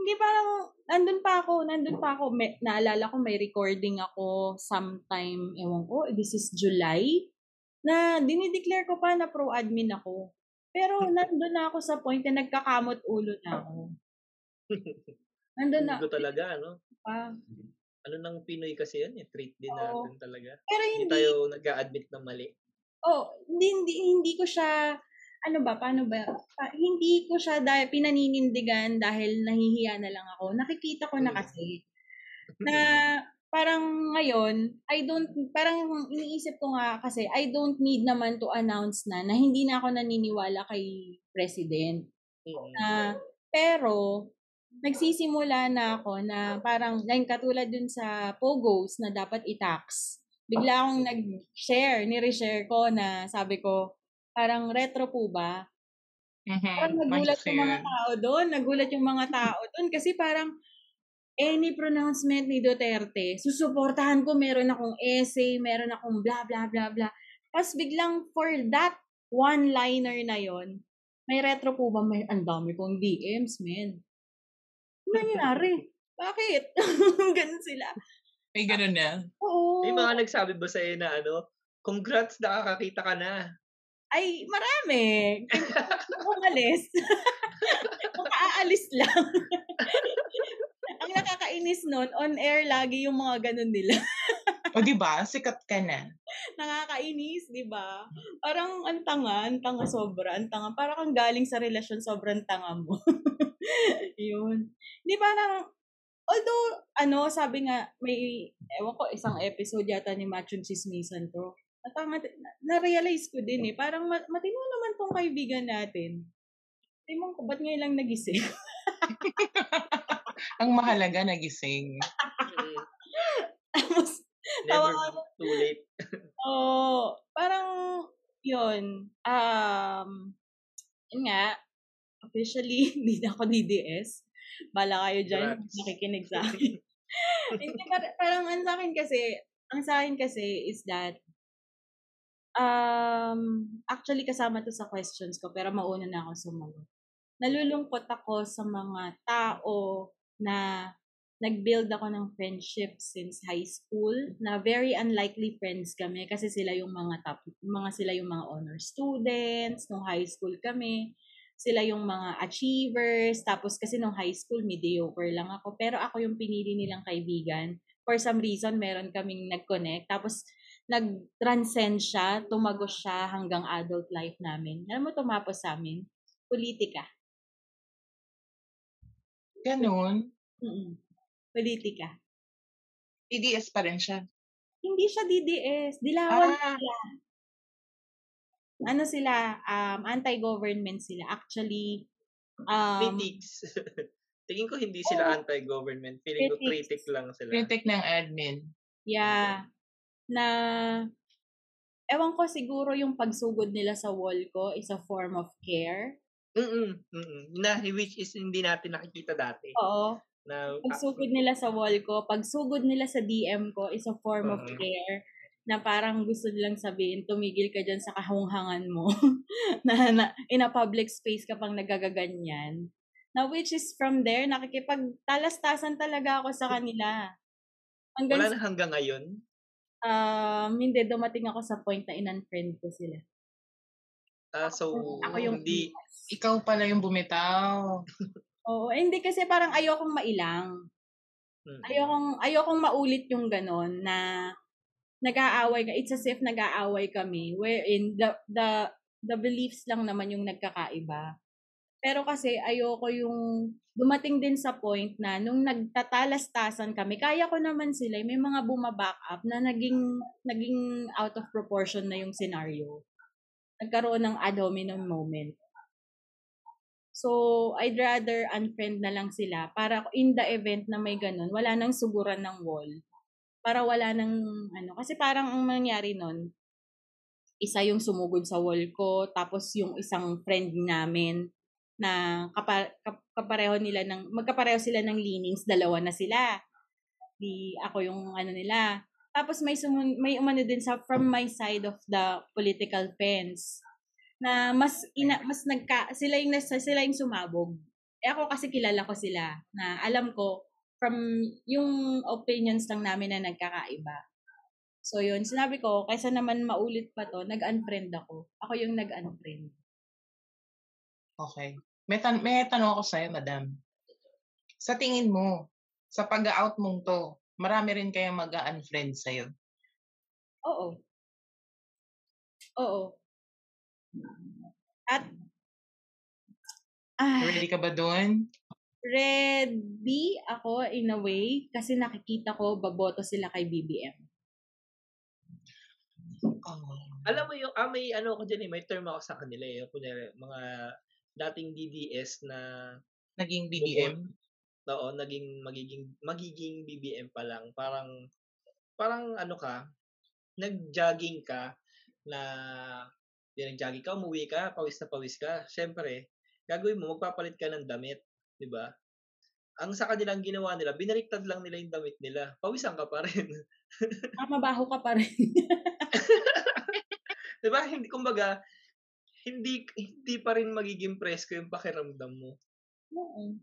Hindi parang, nandun pa ako, nandun pa ako. May, naalala ko, may recording ako sometime, ewan ko, this is July, na dinideclare ko pa na pro-admin ako. Pero (laughs) nandun na ako sa point na nagkakamot ulo na ako. (laughs) Nandun na. Ugo talaga, no? pa. Ano ng Pinoy kasi yan, eh. Treat din Oo. natin talaga. Pero Hindi hindi, tayo nag-a-admit na mali. oh, hindi, hindi, hindi ko siya, ano ba, paano ba, pa, hindi ko siya dahil pinaninindigan dahil nahihiya na lang ako. Nakikita ko na Mm. kasi na parang ngayon, I don't, parang iniisip ko nga kasi, I don't need naman to announce na na hindi na ako naniniwala kay President. Mm. Na, pero, nagsisimula na ako na parang, like katulad dun sa Pogos na dapat i-tax. Bigla akong nag-share, ni-reshare ko na sabi ko, parang retro po ba? Parang Mhm. nagulat yung mga tao doon. Nagulat yung mga tao doon. Kasi parang, any pronouncement ni Duterte, susuportahan ko, meron akong essay, meron akong blah, blah, blah, blah. Tapos biglang for that one-liner na yon may retro po ba? May, ang dami kong DMs, men. Ano nangyari? Bakit? (laughs) Ganun sila. May ganun na. Oo. May mga nagsabi ba sa'yo na ano, congrats, nakakakita ka na. Ay, marami. Umalis. (laughs) Kung aalis lang. (laughs) Ang nakakainis nun, on air lagi yung mga ganun nila. O di ba? Sikat ka na. Nakakainis, di ba? Parang ang tanga, ang tanga sobra, ang tanga. Parang kang galing sa relasyon, sobrang tanga mo. (laughs) Yun. Di parang, although, ano, sabi nga, may, ewan ko, isang episode yata ni Machong Chismisan to. At ang, na-realize ko din eh, parang ma- matino naman tong kaibigan natin. Ewan ko, ba't ngayon lang nagising? (laughs) Ang mahalaga nagising. Mm, (laughs) Tapos, Never Tawa too late. (laughs) Oh, parang yun. Um, yun nga, officially, hindi na ako DDS. Bala kayo dyan, Congrats. nakikinig sa akin. Hindi, parang ang sa akin kasi, ang sa akin kasi is that, um, actually kasama to sa questions ko, pero mauna na ako sumagot. Nalulungkot ako sa mga tao na nag-build ako ng friendship since high school na very unlikely friends kami kasi sila yung mga top mga sila yung mga honor students. Nung high school kami sila yung mga achievers. Tapos kasi nung high school mediocre lang ako. Pero ako yung pinili nilang kaibigan. For some reason meron kaming nag-connect. Tapos nag-transcend siya tumagos siya hanggang adult life namin alam mo tumapos sa amin politika Ganun. mm politika TDS pa rin siya. Hindi siya DDS. Dilawan Ah, sila. Ano sila? Um, anti-government sila. Actually, um, Critics. (laughs) Tingin ko hindi sila Oo. anti-government. Feeling ko Critics. critic lang sila. critic ng admin. yeah, na, ewan ko siguro yung pagsugod nila sa wall ko is a form of care. Mm-mm, mm-mm. Na, which is hindi natin nakikita dati. Oo. Na, Pagsugod nila sa wall ko, pagsugod nila sa DM ko is a form of Mhm. care na parang gusto nilang sabihin, tumigil ka dyan sa kahunghangan mo (laughs) na, na in a public space ka pang nagagaganyan. Na which is from there, nakikipagtalastasan talaga ako sa kanila. Hanggang, wala na hanggang ngayon. Um, hindi, dumating ako sa point na in-unfriend ko sila. Ah, so, Ako yung hindi, Ikaw pala yung bumitaw. Oo, eh, hindi kasi parang ayokong mailang. mm, ayokong ayokong maulit yung ganon na nag-aaway ka. It's as if nag-aaway kami wherein the the the beliefs lang naman yung nagkakaiba. Pero kasi ayoko yung dumating din sa point na nung nagtatalastasan kami, kaya ko naman sila, may mga bumaback up na naging naging out of proportion na yung scenario. Nagkaroon ng ad hominem moment. So, I'd rather unfriend na lang sila para in the event na may ganun, wala nang suguran ng wall. Para wala nang, ano, kasi parang ang nangyari nun, isa yung sumugod sa wall ko, tapos yung isang friend namin na kapa, kap- kapareho nila ng, magkapareho sila ng leanings, dalawa na sila. Di ako yung ano nila. Tapos may sumun, may umano din sa from my side of the political fence na mas ina, mas nagka sila yung nasa sila yung sumabog. Eh ako kasi kilala ko sila na alam ko from yung opinions lang namin na nagkakaiba. So yun, sinabi ko, kaysa naman maulit pa to, nag-unfriend ako. Ako yung nag-unfriend. Okay. May, tan- may tanong ako sa'yo, madam. Sa tingin mo, sa pag-out mong to, marami rin kayang mag-unfriend sa'yo. Oo. Oo. At ah, Ready ka ba doon? ready ako in a way kasi nakikita ko baboto sila kay BBM. Oh. alam mo yung, ah, may ano ako dyan eh, may term ako sa kanila eh. Kunyari, mga dating DDS na Naging BBM? oo, naging magiging magiging BBM pa lang. Parang parang ano ka, nag-jogging ka na di nag-jogging ka, umuwi ka, pawis na pawis ka. Siyempre, gagawin mo, magpapalit ka ng damit, di ba? Ang sa kanilang ginawa nila, binaliktad lang nila yung damit nila. Pawisan ka pa (laughs) rin. Ah, mabaho ka pa rin. (laughs) di ba? Hindi, kumbaga, hindi hindi pa rin magiging presko yung pakiramdam mo. Oo.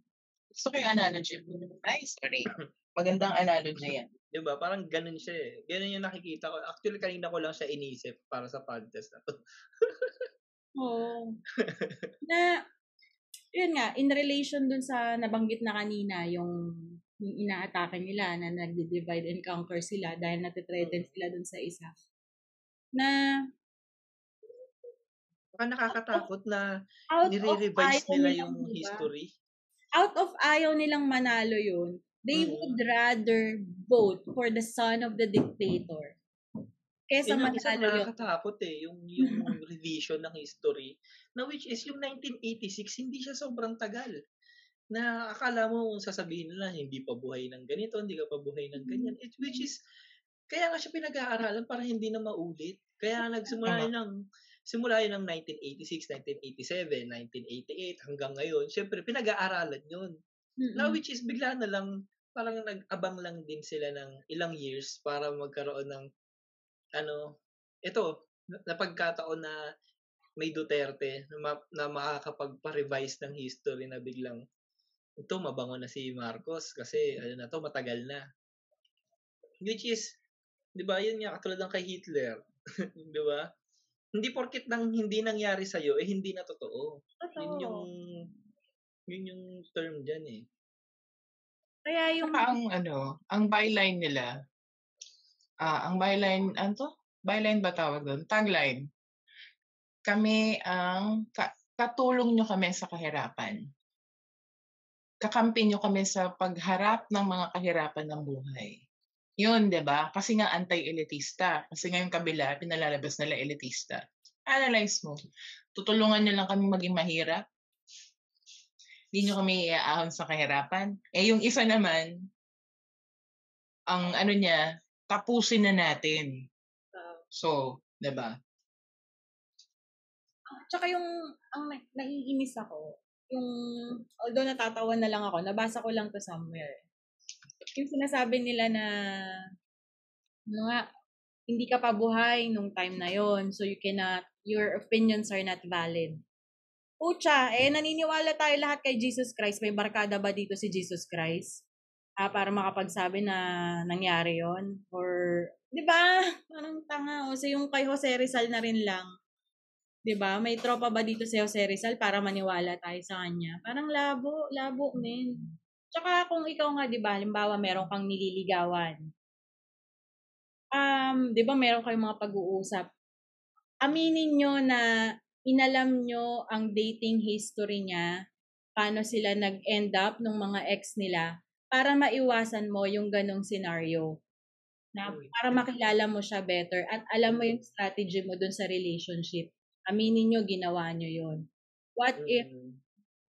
Gusto ko yung analogy. Ay, sorry. (laughs) Magandang analogy yan. 'Di ba? Parang ganun siya eh. Ganun yung nakikita ko. Actually, kanina ko lang siya inisip para sa podcast na to. Oo. (laughs) na, yun nga, in relation dun sa nabanggit na kanina, yung, yung inaatake nila na nagdi-divide and conquer sila dahil natitreaten sila dun sa isa. Na Baka nakakatakot na nire-revise nila nilang, yung diba? history. Out of ayaw nilang manalo yun, they Mm. would rather vote for the son of the dictator kesa isa manalo yun. nakakatakot eh. Yung, yung (laughs) revision ng history. Na which is yung 1986, hindi siya sobrang tagal. Na akala mo kung sasabihin nila, hindi pa buhay ng ganito, hindi ka pa buhay ng ganyan. It, which is, kaya nga siya pinag-aaralan para hindi na maulit. Kaya nagsimula Tama. Simula yun ng 1986, 1987, 1988 hanggang ngayon. Siyempre, pinag-aaralan yun. Mm-mm. Now, which is bigla na lang, parang nag-abang lang din sila ng ilang years para magkaroon ng, ano, ito, na- napagkataon na may Duterte na, ma- na makakapagpa-revise ng history na biglang, ito, mabango na si Marcos kasi, ano na to, matagal na. Which is, di ba, yun nga, katulad ng kay Hitler. (laughs) di ba? Hindi porkit nang hindi nangyari sa'yo, eh hindi na totoo. Totoo. Yun yung, yun yung term dyan eh. Kaya yung Saka ang ano, ang byline nila, ah ang byline, ano to? Byline ba tawag doon? Tagline. Kami ang, ka- katulong nyo kami sa kahirapan. Kakampi nyo kami sa pagharap ng mga kahirapan ng buhay. Yun, di ba? Kasi nga anti-elitista. Kasi nga yung kabila, pinalalabas nila elitista. Analyze mo. Tutulungan nyo lang kami maging mahirap. Hindi nyo kami iaahon sa kahirapan. Eh, yung isa naman, ang ano niya, tapusin na natin. So, 'di ba? Tsaka yung, ang na- naiinis ako, yung, although natatawa na lang ako, nabasa ko lang to somewhere. Yung sinasabi nila na, ano nga, hindi ka pa buhay nung time na yon so you cannot, your opinions are not valid. Pucha, eh, naniniwala tayo lahat kay Jesus Christ. May barkada ba dito si Jesus Christ? Ah, para makapagsabi na nangyari yon Or, di ba? Parang tanga. O, so yung kay Jose Rizal na rin lang. 'di ba? May tropa ba dito si Jose Rizal para maniwala tayo sa kanya? Parang labo, labo men. Tsaka kung ikaw nga 'di ba, halimbawa meron kang nililigawan. Um, 'di ba meron kayong mga pag-uusap. Aminin nyo na inalam nyo ang dating history niya, paano sila nag-end up ng mga ex nila para maiwasan mo yung ganong scenario. Na para makilala mo siya better at alam mo yung strategy mo dun sa relationship. Aminin nyo, ginawa nyo yun. What if Mm.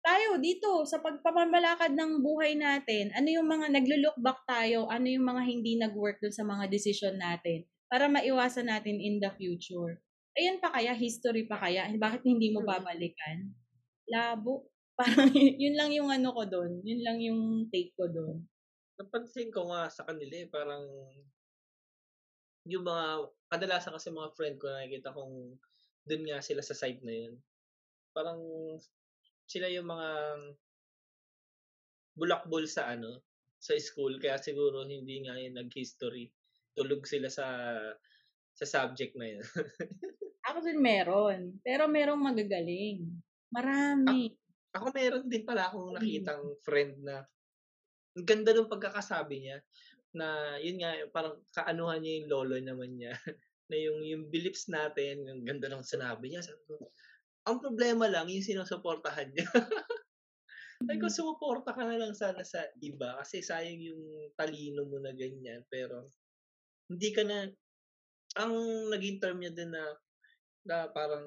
Tayo dito sa pagpamamalakad ng buhay natin, ano yung mga naglo-look back tayo, ano yung mga hindi nag-work dun sa mga decision natin para maiwasan natin in the future. Ayun pa kaya, history pa kaya, bakit hindi mo Mm. babalikan? Labo. (laughs) Parang yun lang yung ano ko doon, yun lang yung take ko doon. napansin ko nga sa kanila eh, parang yung mga, kadalasan kasi mga friend ko nakikita kong dun nga sila sa side na yun. Parang sila yung mga bulakbol sa ano, sa school, kaya siguro hindi nga yun nag-history. Tulog sila sa sa subject na yun. (laughs) Ako din meron, pero merong magagaling. Marami. Ako meron din pala akong Mm. nakitang friend na ang ganda ng pagkakasabi niya na yun nga parang kaanuhan niya yung lolo naman niya (laughs) na yung yung beliefs natin yung ganda ng sinabi niya sabi ko, ang problema lang yung sinusuportahan niya (laughs) sabi ko Mm. sumuporta ka na lang sana sa iba kasi sayang yung talino mo na ganyan pero hindi ka na ang naging term niya din na na parang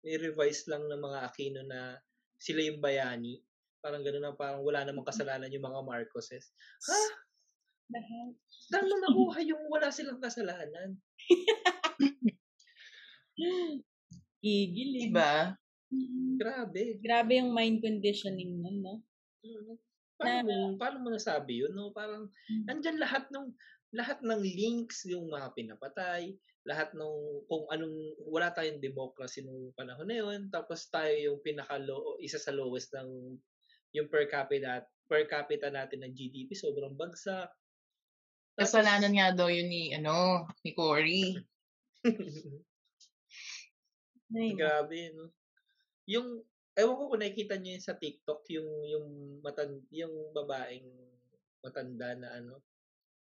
ni-revise lang ng mga Aquino na sila yung bayani Parang gano'n na parang wala namang kasalanan yung mga Marcoses. Ha? Dahil, mo (laughs) nakuha yung wala silang kasalanan? (laughs) Gigil eh. Diba? Mm. Grabe. Grabe yung mind conditioning nun, no? Mm. Paano, mo, paano mo nasabi yun? No? Parang, andyan lahat ng lahat ng links, yung mga pinapatay, lahat ng kung anong, wala tayong democracy nung panahon na yun, tapos tayo yung pinaka isa sa lowest ng yung per capita per capita natin ng GDP sobrang bagsak. Tapos, Kasalanan nga daw yun ni, ano, ni Cory. (laughs) Ay, Grabe, no? Yung, ewan ko kung nakikita niyo yun sa TikTok, yung, yung, matan, yung babaeng matanda na ano,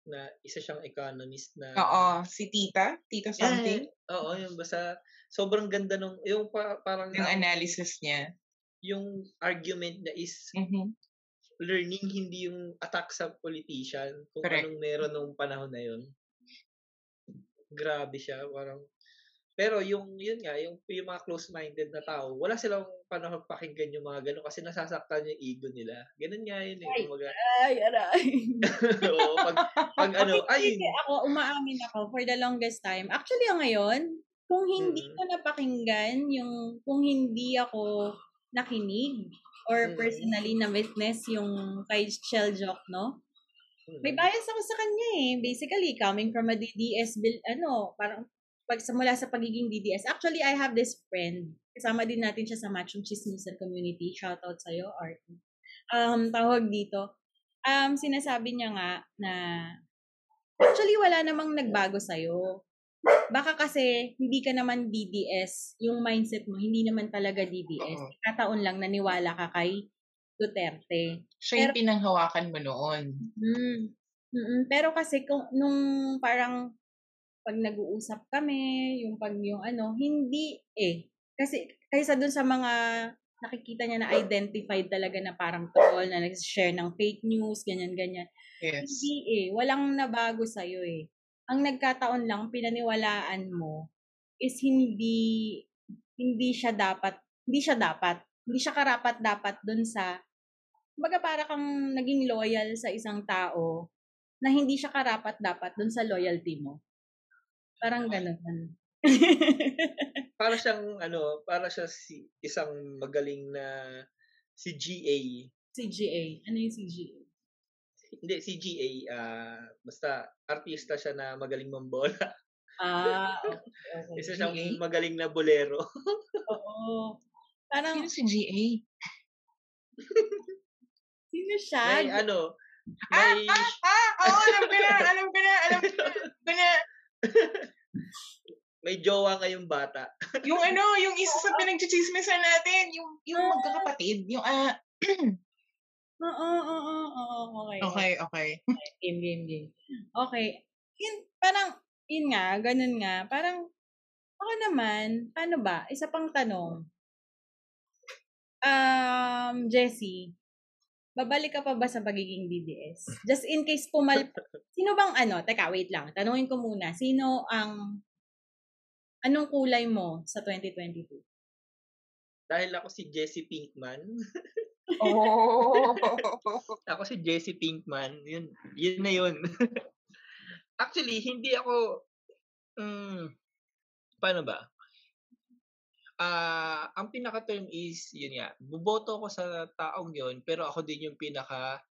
na isa siyang economist na... Oo, si Tita, Tita something. Eh, oo, yung basta, sobrang ganda nung, yung pa, parang, Yung analysis niya. yung argument na is Mhm. learning, hindi yung attack sa politician, kung Correct. anong meron nung panahon na yun. Grabe siya, parang, pero yung, yun nga, yung, yung mga close-minded na tao, wala silang panahon pakinggan yung mga gano'n kasi nasasaktan yung ego nila. Ganun nga yun eh. Ay. Kumaga, Ay, aray. (laughs) oo, pag, pag (laughs) ano, ay, ako, umaamin ako for the longest time. Actually, ngayon, kung hindi Mm. ko napakinggan, yung kung hindi ako nakinig or Mm. personally na witness yung kay Shell Jock, no? May mm, bias ako sa kanya eh. Basically, coming from a DDS bill, ano, parang pag simula sa pagiging DDS. Actually, I have this friend. Kasama din natin siya sa Matchung Chismisan community. Shoutout sa'yo, Art. Um, tawag dito. Um, sinasabi niya nga na actually wala namang nagbago sa'yo. Baka kasi hindi ka naman DDS, yung mindset mo, hindi naman talaga DDS. Oo. Kataon lang naniwala ka kay Duterte. Siya yung pinanghawakan mo noon. Mm. Mm-mm. Pero kasi kung nung parang pag nag-uusap kami, yung pag yung ano, hindi eh. Kasi kaysa dun sa mga nakikita niya na identified talaga na parang troll, na nag-share ng fake news, ganyan-ganyan. Yes. Hindi eh. Walang nabago sa'yo eh. Ang nagkataon lang, pinaniwalaan mo is hindi hindi siya dapat, hindi siya dapat, hindi siya karapat dapat dun sa Kumbaga para kang naging loyal sa isang tao na hindi siya karapat dapat dun sa loyalty mo. Parang ganun. (laughs) para siyang, ano, para siya si, isang magaling na si GA. CGA. Ano yung CGA? Hindi, si GA, ah, basta artista siya na magaling mambola. Ah, okay. (laughs) okay. Isa siyang GA? magaling na bolero. (laughs) Oo. Parang, Sino si GA? sino siya? may ano, Ah, may, ah, ah! Oo, alam ko na, alam ko na, alam ko na, alam ko na. (laughs) may jowa ngayong bata. (laughs) Yung ano, yung isa sa pinagchichismisan natin, yung, yung magkakapatid, yung, ah, (clears throat) Oo, oo, oo, oo, okay. okay, okay. (laughs) Game, game, game. Okay. Yun, parang, yun nga, ganun nga. Parang, ako naman, paano ba? Isa pang tanong. Um, Jessie, babalik ka pa ba sa pagiging DDS? Just in case pumal... (laughs) Sino bang ano? Teka, wait lang. Tanungin ko muna. Sino ang... Anong kulay mo sa 2022? Dahil ako si Jessie Pinkman. Oh. (laughs) Ako si Jessie Pinkman. Yun, yun na yun. (laughs) Actually, hindi ako, mm, paano ba? Ah, ang pinaka-term is, yun nga, buboto ko sa taong yun, pero ako din yung pinaka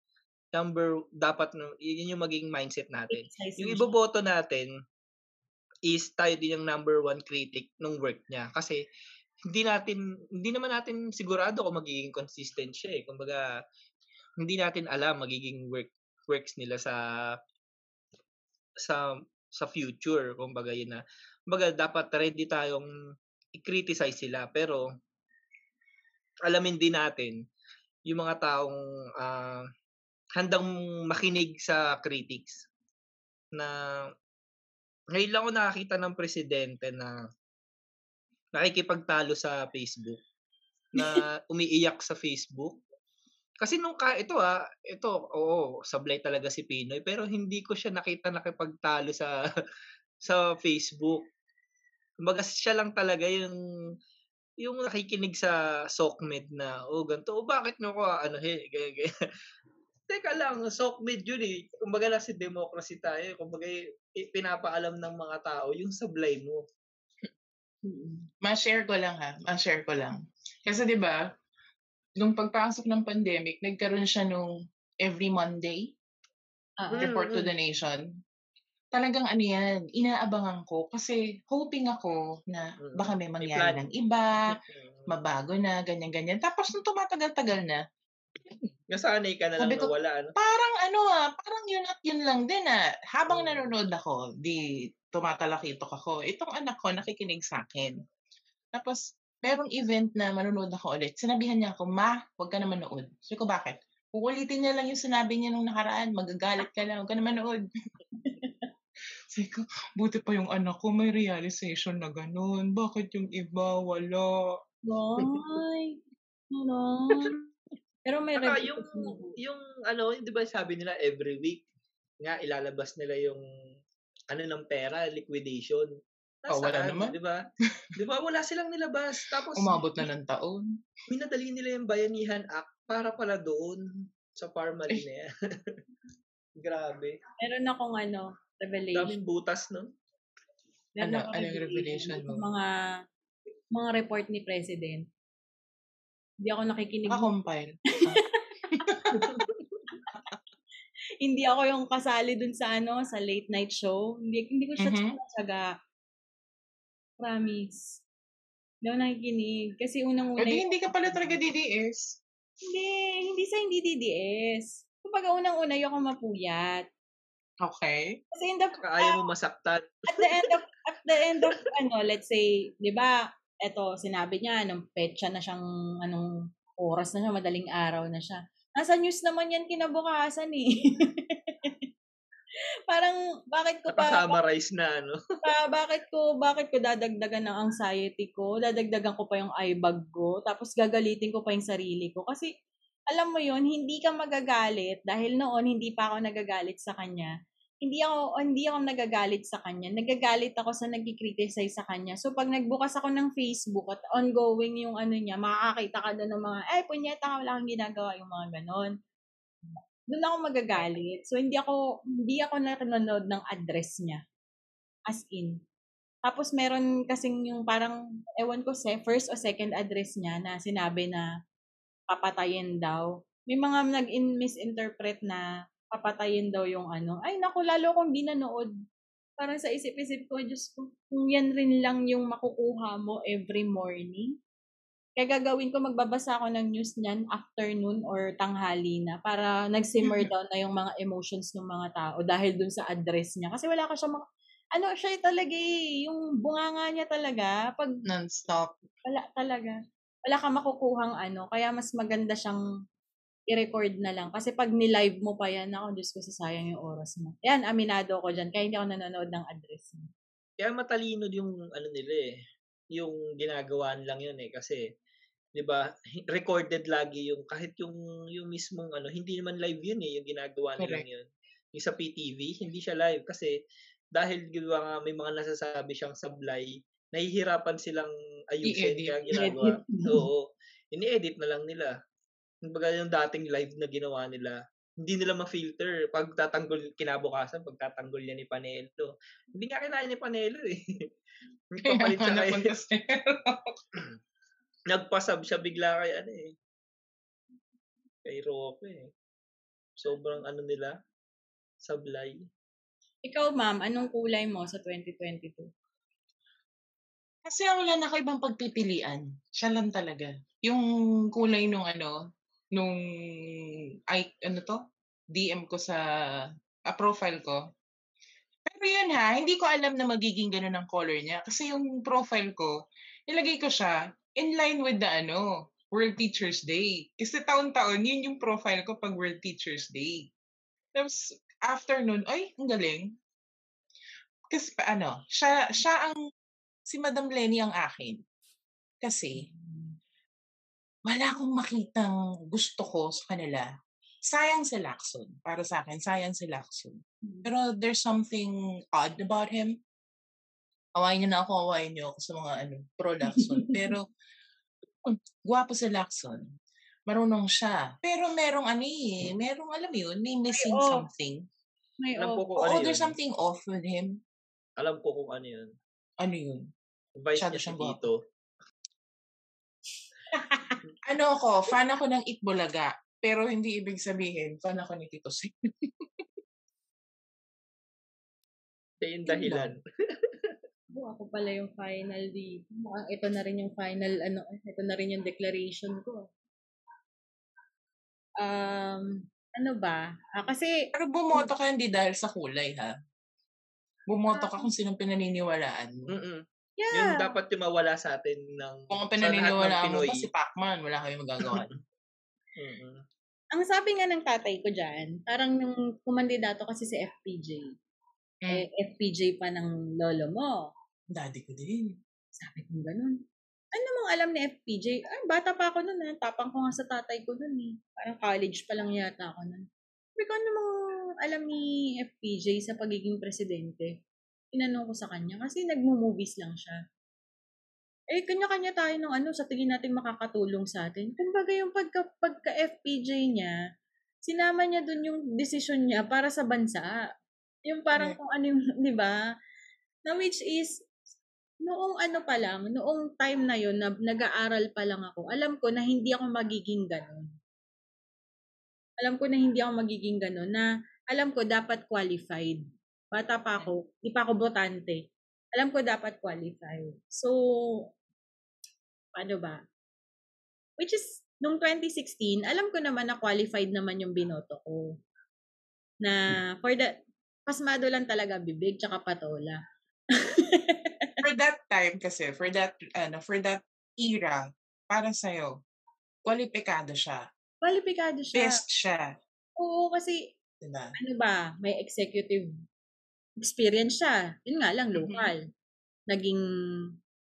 number, dapat, yun yung maging mindset natin. Yung iboboto natin is tayo din yung number one critic ng work niya. Kasi hindi natin, hindi naman natin sigurado kung magiging consistent siya eh. Kumbaga, hindi natin alam magiging work works nila sa sa sa future kumbaga yun na kumbaga dapat ready tayong i-criticize sila pero alamin din natin yung mga taong ah, handang makinig sa critics na ngayon lang ako nakakita ng presidente na nakikipagtalo sa Facebook na (laughs) umiiyak sa Facebook kasi nung ka, ito ah, ito, oo, sablay talaga si Pinoy, pero hindi ko siya nakita nakipagtalo sa (laughs) sa Facebook. Kumbaga siya lang talaga yung yung nakikinig sa SOCMED na, oh, ganito, oh, bakit nyo ko, ano, he, (laughs) gaya, gaya. Teka lang, SOCMED yun eh. Kumbaga na si democracy tayo. Kumbaga, eh, pinapaalam ng mga tao yung sablay mo. Ma-share ko lang ha, ma-share ko lang. Kasi 'di ba, nung pagpasok ng pandemic, nagkaroon siya nung every Monday Mm, report to the nation. Talagang ano yan, inaabangan ko kasi hoping ako na Mm. baka may mangyari ng iba, Mm. mabago na, ganyan-ganyan. Tapos nung tumatagal-tagal na, (laughs) Nasanay ka na lang ko, wala, ano? parang ano ah, parang yun at yun lang din ah. Habang Mm. nanonood ako, di tumatalakitok ako. Itong anak ko nakikinig sa akin. Tapos, merong event na manonood ako ulit. Sinabihan niya ako, Ma, huwag ka na manood. Sabi ko, bakit? Uulitin niya lang yung sinabi niya nung nakaraan. Magagalit ka lang. Huwag ka na manood. (laughs) Sabi ko, buti pa yung anak ko may realization na ganun. Bakit yung iba wala? Ay, ano? Pero may Saka yung, ako. yung, ano, di ba sabi nila every week, nga ilalabas nila yung, ano ng pera, liquidation. Oh, wala Nasaan, naman. Di ba? Di ba? Wala silang nilabas. Tapos, Umabot na ng taon. minadali nila yung Bayanihan Act para pala doon sa Parmali na yan. Grabe. Meron akong ano, revelation. Daming butas, no? Meron Ano- akong anong revelation mo? Yung Mga, mga report ni President. Hindi ako nakikinig. Nakakompile. (laughs) hindi ako yung kasali dun sa ano, sa late night show. Hindi, hindi ko siya Mhm. mm Promise. Hindi ako nakikinig. Kasi unang-una, Eh di hindi ka pala talaga (laughs) DDS. hindi, hindi sa hindi DDS. Kumbaga unang-una, yung ako mapuyat. Okay. Kasi in the, Kaya mo masaktan. (laughs) at the end of, at the end of, ano, let's say, di ba, eto, sinabi niya, anong petsa na siyang, anong oras na siya, madaling araw na siya. Nasa news naman yan kinabukasan eh. (laughs) Parang, bakit ko pa, Nakasummarize na, ano? (laughs) pa, bakit ko, bakit ko dadagdagan ng anxiety ko, dadagdagan ko pa yung eye bag ko, tapos gagalitin ko pa yung sarili ko. Kasi, alam mo yon hindi ka magagalit dahil noon hindi pa ako nagagalit sa kanya. Hindi ako hindi ako nagagalit sa kanya. Nagagalit ako sa nagki-criticize sa kanya. So pag nagbukas ako ng Facebook at ongoing yung ano niya, makakakita ka doon ng mga, eh, punyeta wala kang ginagawa, yung mga ganon. Doon ako magagalit. So hindi ako hindi ako nanonood ng address niya. As in. Tapos meron kasing yung parang, ewan ko, se, first o second address niya na sinabi na papatayin daw. May mga nag-misinterpret na papatayin daw yung ano. Ay, naku, lalo kong di nanood. Parang sa isip-isip ko, Diyos ko, kung yan rin lang yung makukuha mo every morning. Kaya gagawin ko, magbabasa ako ng news niyan afternoon or tanghali na para nag-simmer down na yung mga emotions ng mga tao dahil dun sa address niya. Kasi wala ka siya mak- ano siya talaga eh, yung bunganga niya talaga, pag Non-stop. wala talaga. Wala ka makukuhang ano. Kaya mas maganda siyang i-record na lang. Kasi pag ni-live mo pa yan, ako, Diyos ko, sasayang yung oras mo. Yan, aminado ko dyan. Kaya hindi ako nanonood ng address mo. Kaya matalino yung ano nila eh. Yung ginagawa lang yun eh. Kasi, di ba, recorded lagi yung, kahit yung, yung mismong ano, hindi naman live yun eh, yung ginagawa Correct. yun. Yung sa PTV, hindi siya live. Kasi, dahil di ba nga may mga nasasabi siyang sablay, nahihirapan silang ayusin I-edit. kaya (laughs) ginagawa. Oo. Ini-edit na lang nila. Kumbaga yung dating live na ginawa nila, hindi nila ma-filter. Pag tatanggol, kinabukasan, pag tatanggol niya ni Panelo. Hindi nga kinain ni Panelo eh. (laughs) (laughs) Nagpapalit siya kay, (laughs) nagpasab siya bigla kay ano eh. Kay Roque eh. Sobrang ano nila, sablay. Ikaw, ma'am, anong kulay mo sa 2022? Kasi wala na ako ibang pagpipilian. Siya lang talaga. Yung kulay nung ano, nung, ay, ano to? DM ko sa, a profile ko. Pero yun ha, hindi ko alam na magiging ganun ang color niya. Kasi yung profile ko, nilagay ko siya in line with the ano, World Teachers Day. Kasi taon-taon, yun yung profile ko pag World Teachers Day. Tapos, after nun, ay, ang galing. Kasi ano, siya, siya ang, si Madam Lenny ang akin. Kasi, wala akong makitang gusto ko sa kanila. Sayang si Lacson. Para sa akin, sayang si Lacson. Pero there's something odd about him. Awayin niyo na ako, awayin niyo ako sa mga ano, pro Lacson. (laughs) Pero Gwapo si Lacson. Marunong siya. Pero merong ano eh, merong alam yun, may missing off. something. May Alam ko kung Oo, ano there's yun. something off with him. Alam ko kung ano yun. Ano yun? Vice niya si. Tito. (laughs) Ano ako, fan ako ng Itbulaga. Pero hindi ibig sabihin, fan ako ni Tito Sen. (laughs) Siya yung Yun dahilan. Oh, ako pala yung final dito. Mukhang ito na rin yung final, ano, ito na rin yung declaration ko. Um, ano ba? Ah, kasi, Pero bumoto ka hindi dahil sa kulay, ha? Bumoto ka kung sinong pinaniniwalaan mo. Mm-mm. Yung yeah. dapat yung mawala sa atin ng Kung ang sa lahat ng pinaniniwalaan mo Pinoy. ba si Pacman, wala kayong magagawa. (laughs) Mm-mm. Ang sabi nga ng tatay ko dyan, parang nung kumandidato kasi si FPJ. Mm. Eh, FPJ pa ng lolo mo. Daddy ko din. Sabi ko ganun. Ano mong alam ni FPJ? Ay, bata pa ako nun. Eh. Tapang ko nga sa tatay ko nun eh. Parang college pa lang yata ako nun. Sabi ko, ano mong alam ni FPJ sa pagiging presidente? Tinanong ko sa kanya kasi nagmo-movies lang siya. Eh, kanya-kanya tayo ng ano, sa tingin natin makakatulong sa atin. Kumbaga yung pagka, pagka FPJ niya, sinama niya dun yung desisyon niya para sa bansa. Yung parang kung ano yung, (laughs) di ba? Na which is, noong ano pa lang, noong time na yon na nag-aaral pa lang ako, alam ko na hindi ako magiging ganun. Alam ko na hindi ako magiging ganun, na alam ko dapat qualified. Bata pa ako, di pa ako botante. Alam ko dapat qualified. So, paano ba? Which is, nung 2016, alam ko naman na qualified naman yung binoto ko. Na, for that, pasmado lang talaga bibig, tsaka patola. (laughs) For that time kasi, for that, ano, for that era, para sa'yo, kwalipikado siya. Kwalipikado siya. Best siya. Oo, kasi Diba? ano ba, may executive experience siya. Yun nga lang, local. Naging,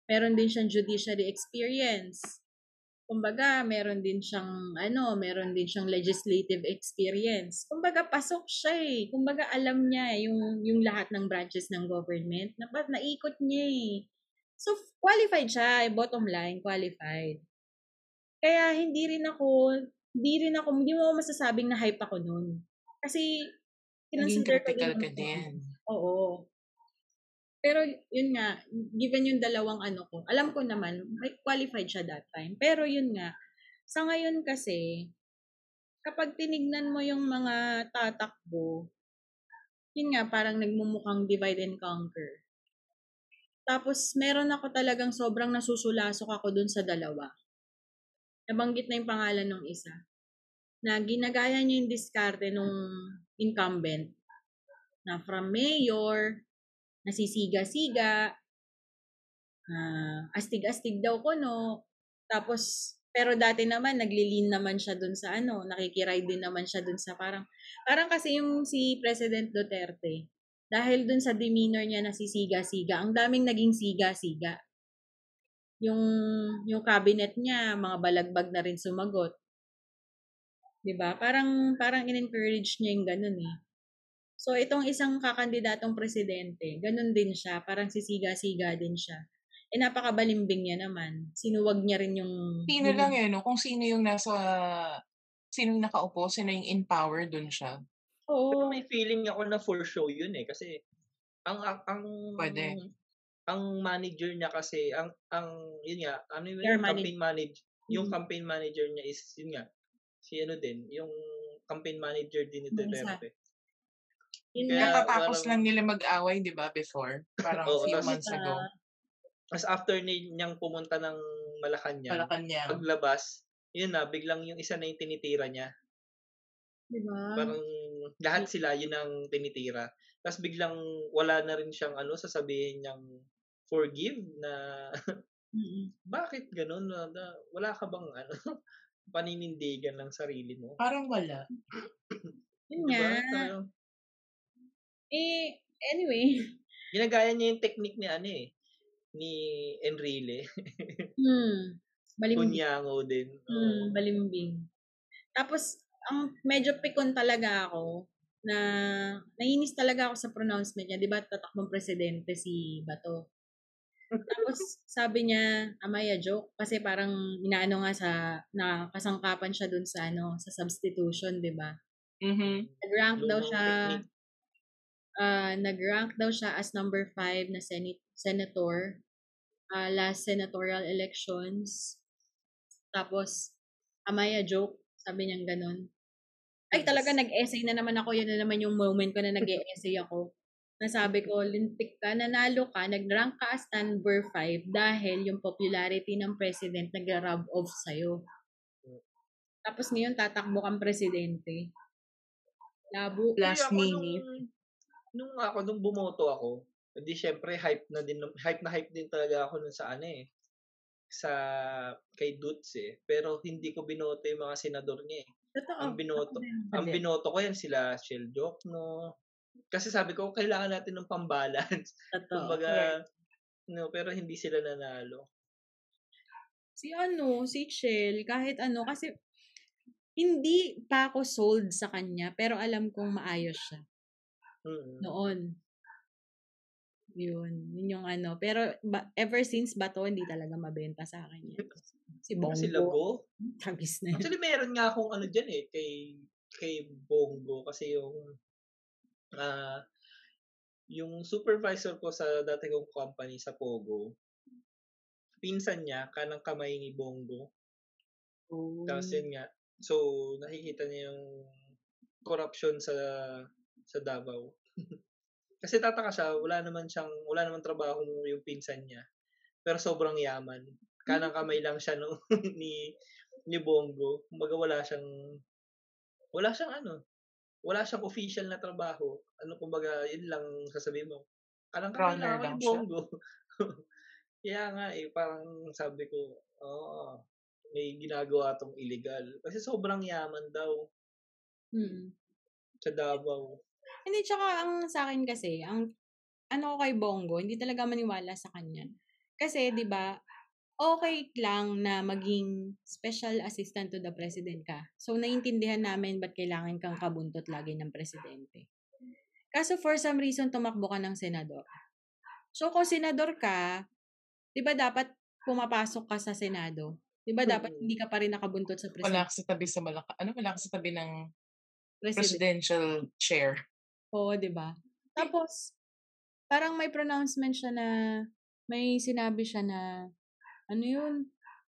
meron din siyang judiciary experience. Kumbaga, meron din siyang, ano, meron din siyang legislative experience. Kumbaga, pasok siya eh. Kumbaga, alam niya eh, yung, yung lahat ng branches ng government. Na, naikot niya eh. So, qualified siya. eh, Bottom line, qualified. Kaya, hindi rin ako, hindi rin ako, hindi mo masasabing na hype ako nun. Kasi, kinonsider ko critical din ka din. Pero yun nga, given yung dalawang ano ko, alam ko naman, may qualified siya that time. Pero yun nga, sa ngayon kasi, kapag tinignan mo yung mga tatakbo, yun nga, parang nagmumukhang divide and conquer. Tapos, meron ako talagang sobrang nasusulasok ako dun sa dalawa. Nabanggit na yung pangalan ng isa. Na ginagaya niya yung diskarte nung incumbent na from mayor, nasisiga-siga, ah, astig-astig daw ko, no? Tapos, pero dati naman, naglilin naman siya dun sa ano, nakikiride din naman siya dun sa parang, parang kasi yung si President Duterte, dahil dun sa demeanor niya na sisiga-siga, ang daming naging siga-siga. Yung, yung cabinet niya, mga balagbag na rin sumagot. 'Di ba? Parang parang in-encourage niya yung ganun eh. So itong isang kakandidatong presidente, ganun din siya, parang sisiga-siga din siya. Eh napakabalimbing niya naman. Sinuwag niya rin yung Sino yung- lang yun, no? kung sino yung nasa, sino yung nakaupo, sino yung in power dun siya. Pero Oo. may feeling ako na for show yun eh kasi ang ang, ang Pwede. ang manager niya kasi ang ang yun nga ano yun yung campaign manager yung Mhm. campaign manager niya is yun nga si ano din yung campaign manager din ni. Duterte. Kaya nga. Nakatapos parang- lang nila mag-away, di ba, before? Parang Oo, few tas- months ago. Tapos after ni, niyang pumunta ng Malacanang, Malacanang. paglabas, yun na, biglang yung isa na yung tinitira niya. Di ba? Parang lahat sila yun ang tinitira. Tapos biglang wala na rin siyang ano, sasabihin niyang forgive na (laughs) bakit ganun? Na, na- wala ka bang ano, (laughs) paninindigan ng sarili mo? Parang wala. (clears throat) Yun Diba? nga. Eh, anyway. (laughs) ginagaya niya yung technique ni ano eh, ni Enrile. (laughs) Hmm. Balimbing. Kunyango din. Hmm, balimbing. Tapos, ang medyo pikon talaga ako na nainis talaga ako sa pronouncement niya. Di ba tatakbong presidente si Bato? Tapos (laughs) sabi niya, Amaya joke kasi parang inaano nga sa nakasangkapan siya dun sa ano, sa substitution, 'di ba? Mhm. Nag-rank daw siya technique. Ah nag-rank daw siya as number 5 na senate, senator ah, last senatorial elections. Tapos Amaya joke, sabi niya ganun. Ay talaga nag-essay na naman ako, yun na naman yung moment ko na nag-essay ako. Nasabi ko, lintik ka, nanalo ka, nag-rank ka as number 5 dahil yung popularity ng president nag-rub off sa'yo. Tapos ngayon, tatakbo kang presidente. Labo. Last minute. Nung, ako, nung bumoto ako, hindi syempre hype na din, hype na hype din talaga ako nun sa ano eh, sa kay Dutz eh. Pero hindi ko binoto yung mga senador niya eh. Totoo. Ang binoto, din. ang binoto ko yan sila Shell Jokno. Kasi sabi ko, kailangan natin ng pambalance. (laughs) Totoo. Kumbaga, no, pero hindi sila nanalo. Si ano, si Chell, kahit ano, kasi hindi pa ako sold sa kanya, pero alam kong maayos siya. Mm. Noon. Yun, yun yung ano. Pero ba, ever since Bato, hindi talaga mabenta sa akin yan. Si Bongo. Kasi Lago, (laughs) Tagis na yun. Actually, meron nga akong ano dyan eh, kay, kay Bongo. Kasi yung, ah, yung supervisor ko sa dati kong company sa Pogo, pinsan niya, kanang kamay ni Bongo. Oh. Tapos yun nga, so nakikita niya yung corruption sa sa Davao. (laughs) Kasi tataka siya, wala naman siyang, wala naman trabaho yung pinsan niya. Pero sobrang yaman. Kanang kamay lang siya no, (laughs) ni ni Bongo. Kumbaga wala siyang wala siyang ano, wala siyang official na trabaho. Ano kumbaga, yun lang sasabihin mo. Kanang kamay lang lang ni. Bongo. (laughs) Kaya nga eh, parang sabi ko, oh, may ginagawa tong illegal. Kasi sobrang yaman daw Mm. sa Davao. Hindi, tsaka ang sa akin kasi, ang ano ko kay Bongo, hindi talaga maniwala sa kanya. Kasi, di ba, okay lang na maging special assistant to the president ka. So, naiintindihan namin ba't kailangan kang kabuntot lagi ng presidente. Kaso, for some reason, tumakbo ka ng senador. So, kung senador ka, di ba dapat pumapasok ka sa senado? Di ba dapat Mm. hindi ka pa rin nakabuntot sa Wala president? ka sa tabi sa malaka, ano, wala ka sa tabi ng president. presidential chair. Oo, 'di ba? (laughs) Tapos parang may pronouncement siya na may sinabi siya na ano 'yun?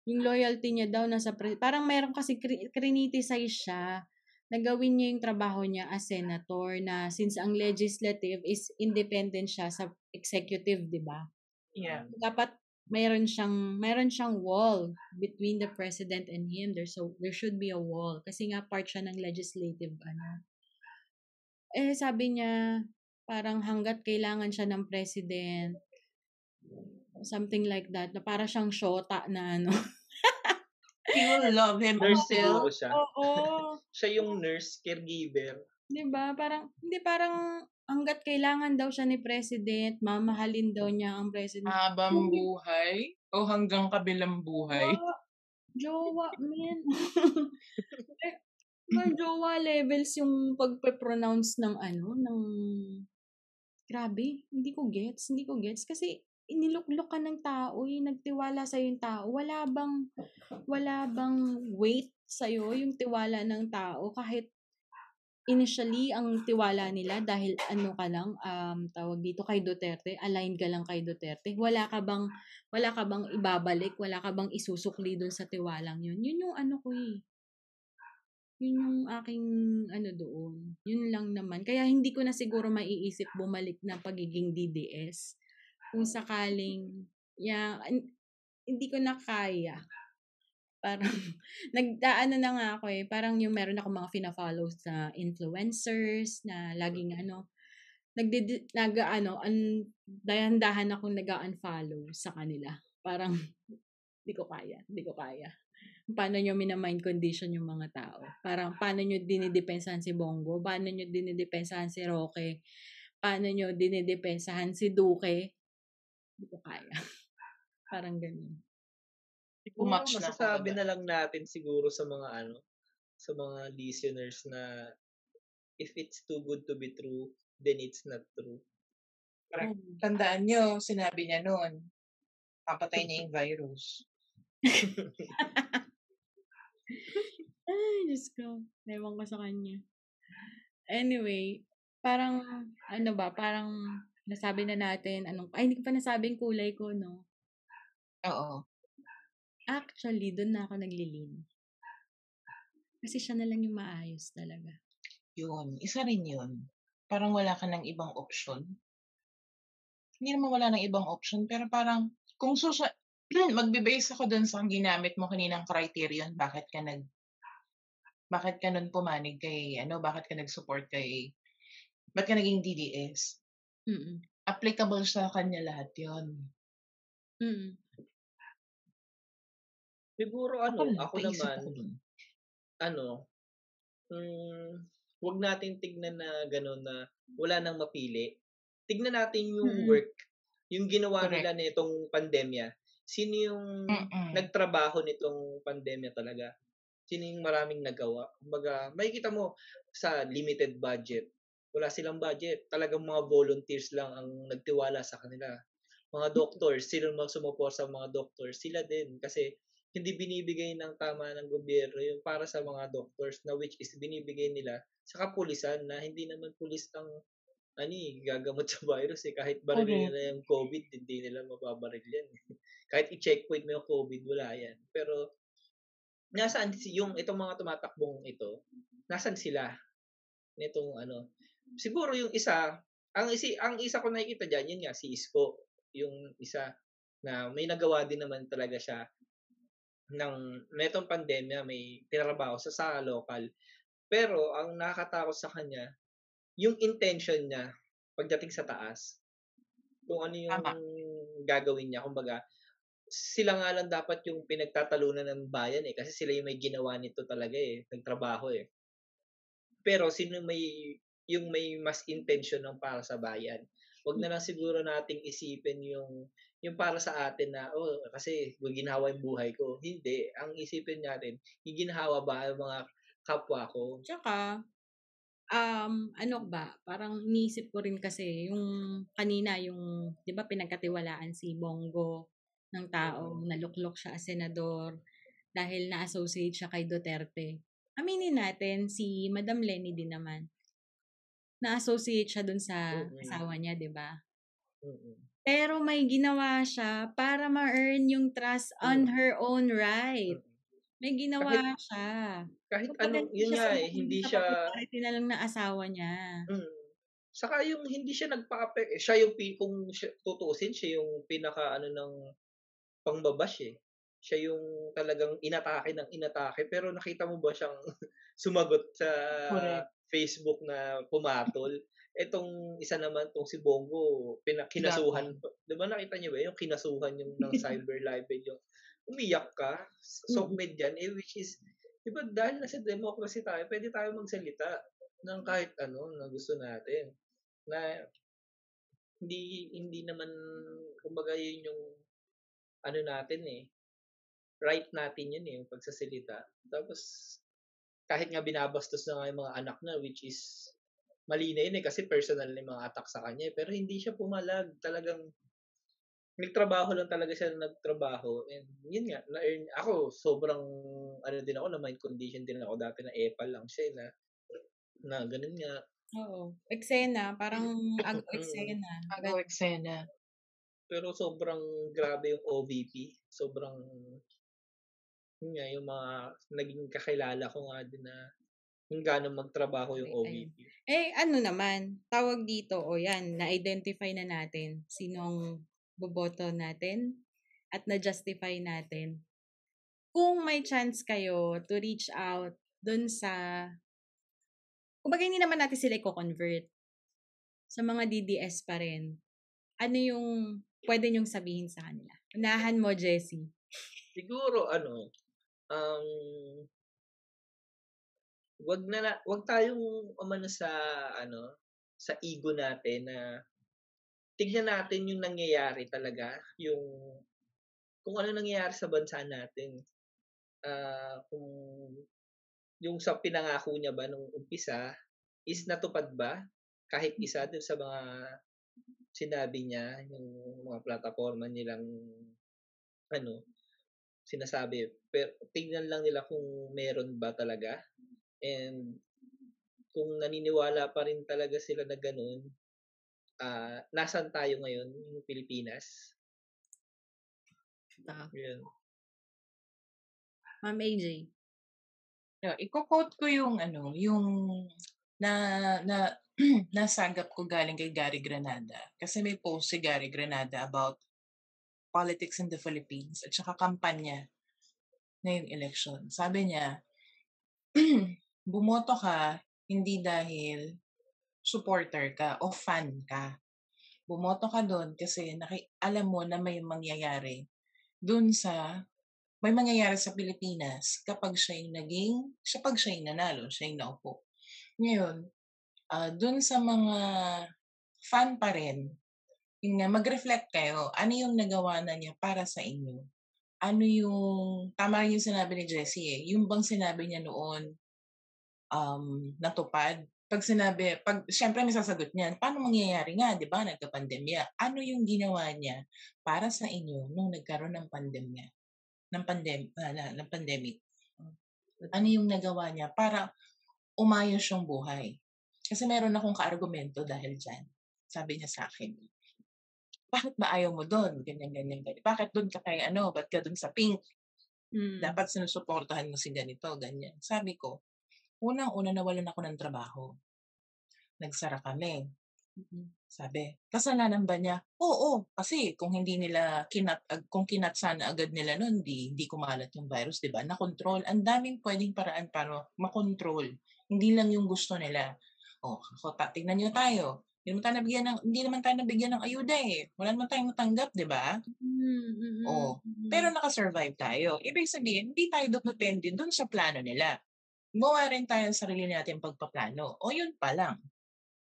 Yung loyalty niya daw nasa pre- parang meron kasi cri- criticize siya na gawin niya yung trabaho niya as senator na since ang legislative is independent siya sa executive, 'di ba? Yeah. Dapat meron siyang meron siyang wall between the president and him. There's so there should be a wall kasi nga part siya ng legislative ano. Eh sabi niya parang hangga't kailangan siya ng president something like that na para siyang shota na ano. He will love him Nurse until siguro siya. Oo. (laughs) Siya yung nurse, caregiver. 'Di ba? Parang hindi parang hangga't kailangan daw siya ni president, mamahalin daw niya ang president. habang buhay o hanggang kabilang buhay. Jowa, jowa, man. (laughs) eh, mga jowa levels yung pagpe-pronounce ng ano, ng... Grabe, hindi ko gets, hindi ko gets. Kasi iniluklok ka ng tao, eh, nagtiwala sa'yo yung tao. Wala bang, wala bang weight sa'yo yung tiwala ng tao kahit initially ang tiwala nila dahil ano ka lang um tawag dito kay Duterte aligned ka lang kay Duterte wala ka bang wala ka bang ibabalik, wala ka bang isusukli doon sa tiwalang yun. Yun yung ano ko eh. Yun yung aking ano doon. Yun lang naman. Kaya hindi ko na siguro maiisip bumalik na pagiging DDS. Kung sakaling, yeah, hindi ko na kaya. Parang, (laughs) nagdaano na nga ako eh. Parang yung meron ako mga fina-follow sa influencers na laging ano, nagdi nag ano an dahan-dahan akong nag-unfollow sa kanila. Parang (laughs) hindi ko kaya, hindi ko kaya. Paano nyo minamind condition yung mga tao? Parang paano nyo dinidepensahan si Bongo? Paano nyo dinidepensahan si Roque? Paano nyo dinidepensahan si Duque? (laughs) Hindi ko kaya. Parang ganun. Siguro Match na masasabi na lang natin siguro sa mga ano, sa mga listeners na if it's too good to be true, then it's not true. Correct. Oo. Tandaan nyo, sinabi niya noon, Papatay niya yung virus. (laughs) Ay, Diyos ko. Ewan ko sa kanya. Anyway, parang, ano ba, parang nasabi na natin, anong, ay, hindi ko pa nasabing kulay ko, no? Oo. Actually, doon na ako naglilin. Kasi siya na lang yung maayos talaga. Yun. Isa rin yun. Parang wala ka ng ibang option. Hindi naman wala ng ibang option, pero parang, kung susa, magbe-base ako dun sa ginamit mo kaninang criterion, bakit ka nag, bakit ka nun pumanig kay, ano, bakit ka nag-support kay, ba't ka naging DDS? Mm-mm. Applicable sa kanya lahat yon Mm-mm. Siguro ano, ako naman, ako dun. ano, mm, wag natin tignan na gano'n na wala nang mapili. Tignan natin yung Mm. work, yung ginawa Correct. nila nitong pandemya. Sino yung Mm-mm. nagtrabaho nitong pandemya talaga? Sino yung maraming nagawa? Kumbaga, makikita mo sa limited budget. Wala silang budget. Talagang mga volunteers lang ang nagtiwala sa kanila. Mga doctors, sino mga sa mga doctors? Sila din. Kasi hindi binibigay ng tama ng gobyerno yung para sa mga doctors na which is binibigay nila sa kapulisan na hindi naman pulis ang ani gagamot sa virus eh kahit barilin Correct. nila yung COVID hindi nila mababaril yan (laughs) kahit i-checkpoint mo yung COVID wala yan pero nasaan si yung itong mga tumatakbong ito nasaan sila nitong ano siguro yung isa ang isi ang isa ko nakikita diyan yun nga si Isko yung isa na may nagawa din naman talaga siya ng netong pandemya may tinrabaho sa sa local. Pero ang nakakatakot sa kanya, yung intention niya pagdating sa taas. Kung ano yung Tama. gagawin niya. Kumbaga, sila nga lang dapat yung pinagtatalunan ng bayan eh. Kasi sila yung may ginawa nito talaga eh. Nagtrabaho eh. Pero sino may yung may mas intention ng para sa bayan. Huwag na lang siguro nating isipin yung yung para sa atin na, oh, kasi ginawa yung buhay ko. Hindi. Ang isipin natin, yung ginawa ba ang mga kapwa ko? Tsaka, um, ano ba, parang niisip ko rin kasi yung kanina, yung, di ba pinagkatiwalaan si Bongo ng taong naluklok siya as senador dahil na-associate siya kay Duterte. Aminin natin, si Madam Lenny din naman. Na-associate siya dun sa Mm-mm. asawa niya, di ba? Mm-mm. Pero may ginawa siya para ma-earn yung trust on Mm. her own right. May ginawa Kahit- siya. Kahit Kumbaga, ano, yun nga eh, hindi siya, Hindi na lang na asawa niya. mm, saka yung hindi siya nagpa-affect, eh, siya yung, kung siya, tutusin, siya yung pinaka, ano, ng pangbabash eh. Siya yung talagang inatake ng inatake, pero nakita mo ba siyang (laughs) sumagot sa Correct. Facebook na pumatol? Etong isa naman, tong si Bongo, pina, kinasuhan. Di ba nakita niyo ba yung kinasuhan yung ng (laughs) cyber libel yung umiyak ka, submit yan, eh, which is, di ba dahil nasa democracy tayo, pwede tayo magsalita ng kahit ano na gusto natin. Na hindi hindi naman kumbaga yun yung ano natin eh right natin yun eh yung pagsasalita tapos kahit nga binabastos na nga yung mga anak na which is mali na yun eh kasi personal na yung mga attack sa kanya eh. pero hindi siya pumalag talagang nagtrabaho lang talaga siya na nagtrabaho and yun nga na earn ako sobrang ano din ako na mind condition din ako dati na epal lang siya eh, na na ganun nga Oo. Eksena. Parang (laughs) ag-eksena. Bago eksena. pero sobrang grabe yung OVP sobrang yun nga yung mga naging kakilala ko nga din na kung gaano magtrabaho yung Ay. OVP Eh, ano naman, tawag dito, o yan, na-identify na natin sinong boboto natin at na-justify natin. Kung may chance kayo to reach out dun sa, kumbaga hindi naman natin sila i-convert sa mga DDS pa rin, ano yung pwede nyong sabihin sa kanila? Unahan mo, Jessie. siguro ano um wag na, na wag tayong umano sa ano sa ego natin na tignan natin yung nangyayari talaga yung kung ano nangyayari sa bansa natin ah kung yung sa pinangako niya ba nung umpisa is natupad ba kahit isa dun sa mga sinabi niya yung mga plataforma nilang ano, sinasabi. Pero tingnan lang nila kung meron ba talaga. And kung naniniwala pa rin talaga sila na ganun, ah nasan tayo ngayon, yung Pilipinas? Ta. Yun. Ma'am AJ. No, iko-quote ko yung ano, yung na na (clears throat) nasagap ko galing kay Gary Granada. Kasi may post si Gary Granada about politics in the Philippines at saka kampanya na yung election. Sabi niya, (clears throat) bumoto ka hindi dahil supporter ka o fan ka. Bumoto ka doon kasi naki, alam mo na may mangyayari doon sa may mangyayari sa Pilipinas kapag siya yung naging, siya pag siya yung nanalo, siya yung naupo. Ngayon, uh, dun sa mga fan pa rin, yun nga, mag-reflect kayo. Ano yung nagawa na niya para sa inyo? Ano yung, tama yung sinabi ni Jessie eh, yung bang sinabi niya noon, um, natupad? Pag sinabi, pag, syempre may sasagot niyan, paano mangyayari nga, di ba, nagka-pandemya? Ano yung ginawa niya para sa inyo nung nagkaroon ng pandemya? ng pandem uh, ng pandemic. Ano yung nagawa niya para umayos yung buhay? Kasi meron akong kaargumento dahil dyan. Sabi niya sa akin, bakit ba ayaw mo doon? Ganyan, ganyan, ganyan. Bakit doon ka kay ano? Ba't ka doon sa pink? Mm. Dapat sinusuportahan mo si ganito, ganyan. Sabi ko, unang-una nawalan ako ng trabaho. Nagsara kami. Sabi, kasalanan ba niya? Oo, kasi kung hindi nila kinat kung kinat sana agad nila noon, di hindi kumalat yung virus, 'di ba? Na control. Ang daming pwedeng paraan para makontrol. Hindi lang yung gusto nila. Oh, ako ta, tingnan niyo tayo. Hindi naman tayo nabigyan ng hindi naman tayo nabigyan ng ayuda eh. Wala naman tayong natanggap, 'di ba? Mm-hmm. Oh, pero naka-survive tayo. Ibig sabihin, hindi tayo depende doon sa plano nila. Gumawa rin tayo sa sarili natin pagpaplano. O yun pa lang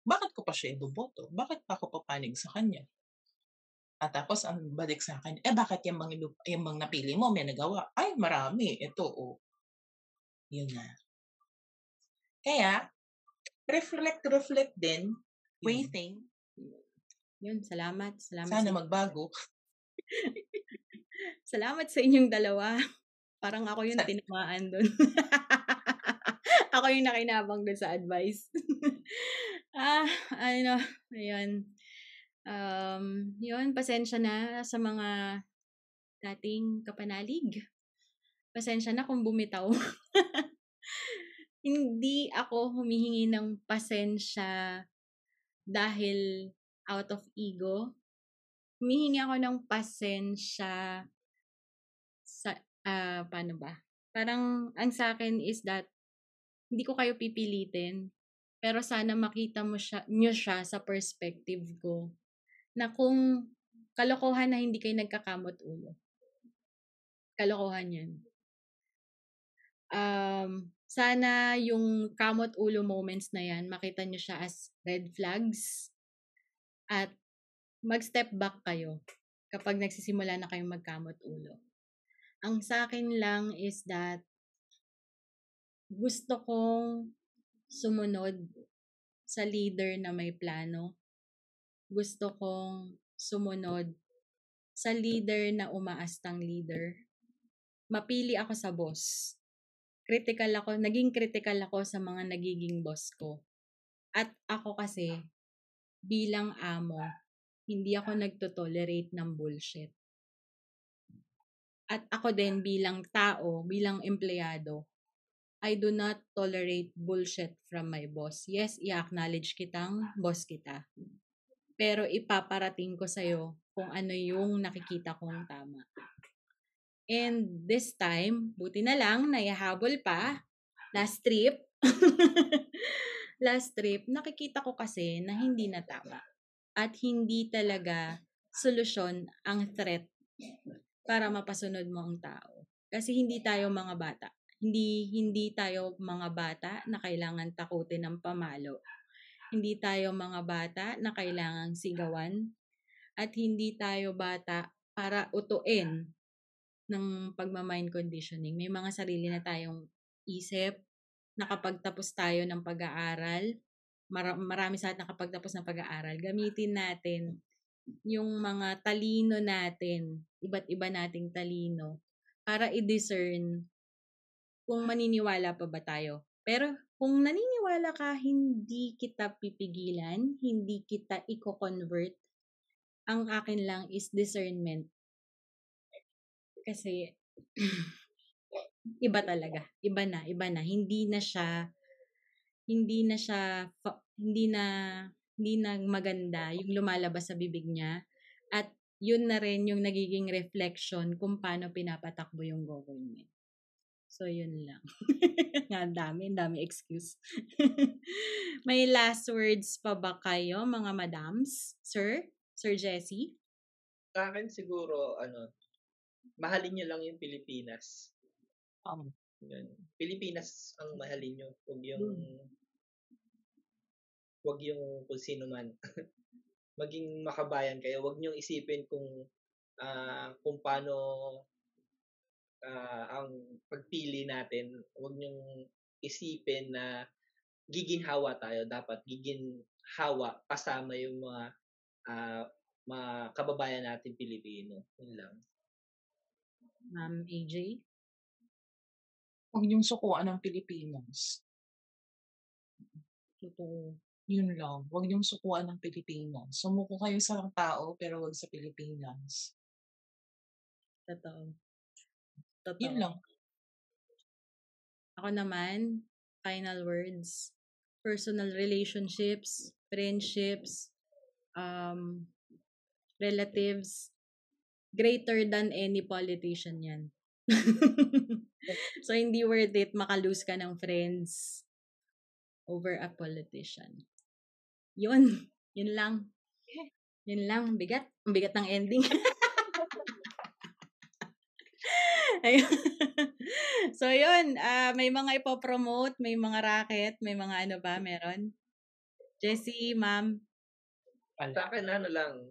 bakit ko pa siya iboboto? Bakit pa ako papanig sa kanya? At tapos ang balik sa akin, eh bakit yung mga, yung mga napili mo may nagawa? Ay, marami. Ito, oh. Yun na. Kaya, reflect, reflect din. Waiting. Yun, salamat. Salamat. Sana sa- magbago. (laughs) Salamat sa inyong dalawa. Parang ako yung tinamaan doon. (laughs) (laughs) ako yung nakinabang doon sa advice. (laughs) ah, ano, ayun. Um, yun, pasensya na sa mga dating kapanalig. Pasensya na kung bumitaw. (laughs) Hindi ako humihingi ng pasensya dahil out of ego. Humihingi ako ng pasensya sa, ah, paano ba? Parang, ang sa akin is that, hindi ko kayo pipilitin, pero sana makita mo siya, nyo siya sa perspective ko, na kung kalokohan na hindi kayo nagkakamot ulo. Kalokohan yan. Um, sana yung kamot ulo moments na yan, makita nyo siya as red flags at mag-step back kayo kapag nagsisimula na kayong magkamot ulo. Ang sa akin lang is that gusto kong sumunod sa leader na may plano. Gusto kong sumunod sa leader na umaastang leader. Mapili ako sa boss. Critical ako, naging critical ako sa mga nagiging boss ko. At ako kasi, bilang amo, hindi ako nagtotolerate ng bullshit. At ako din bilang tao, bilang empleyado, I do not tolerate bullshit from my boss. Yes, i-acknowledge kitang boss kita. Pero ipaparating ko sa'yo kung ano yung nakikita kong tama. And this time, buti na lang, naihabol pa. Last trip. (laughs) last trip, nakikita ko kasi na hindi na tama. At hindi talaga solusyon ang threat para mapasunod mo ang tao. Kasi hindi tayo mga bata. Hindi hindi tayo mga bata na kailangan takutin ng pamalo. Hindi tayo mga bata na kailangang sigawan at hindi tayo bata para utuin ng pagmamind conditioning. May mga sarili na tayong isip, nakapagtapos tayo ng pag-aaral, mar- marami sa atin nakapagtapos ng pag-aaral, gamitin natin yung mga talino natin, iba't iba nating talino, para i-discern kung maniniwala pa ba tayo. Pero kung naniniwala ka, hindi kita pipigilan, hindi kita i-convert. Ang akin lang is discernment. Kasi iba talaga. Iba na, iba na. Hindi na siya hindi na siya hindi na hindi na maganda yung lumalabas sa bibig niya at yun na rin yung nagiging reflection kung paano pinapatakbo yung government. So, yun lang. (laughs) Nga, dami, dami excuse. (laughs) May last words pa ba kayo, mga madams? Sir? Sir Jesse? Sa akin siguro, ano, mahalin nyo lang yung Pilipinas. Um, Yun. Pilipinas ang mahalin nyo. Huwag yung, huwag yung kung sino man. (laughs) Maging makabayan kayo. Huwag nyo isipin kung, ah kung paano ah, ang pagpili natin. Huwag nyo isipin na giginhawa tayo. Dapat giginhawa kasama yung mga ah, mga kababayan natin Pilipino. Yun lang. Ma'am AJ? huwag niyong sukuan ng Pilipinas. Totoo. Yun lang. Huwag niyong sukuan ng Pilipinas. Sumuko kayo sa tao, pero huwag sa Pilipinas. Totoo. Totoo. Yun lang. Ako naman, final words. Personal relationships, friendships, um, relatives, greater than any politician yan. (laughs) so, hindi worth it makalose ka ng friends over a politician. Yun. Yun lang. Yun lang. Bigat. Ang bigat ng ending. (laughs) Ayun. (laughs) so, yun. ah may mga ipopromote, may mga racket, may mga ano ba, meron? Jessie, ma'am. Sa akin, ano lang,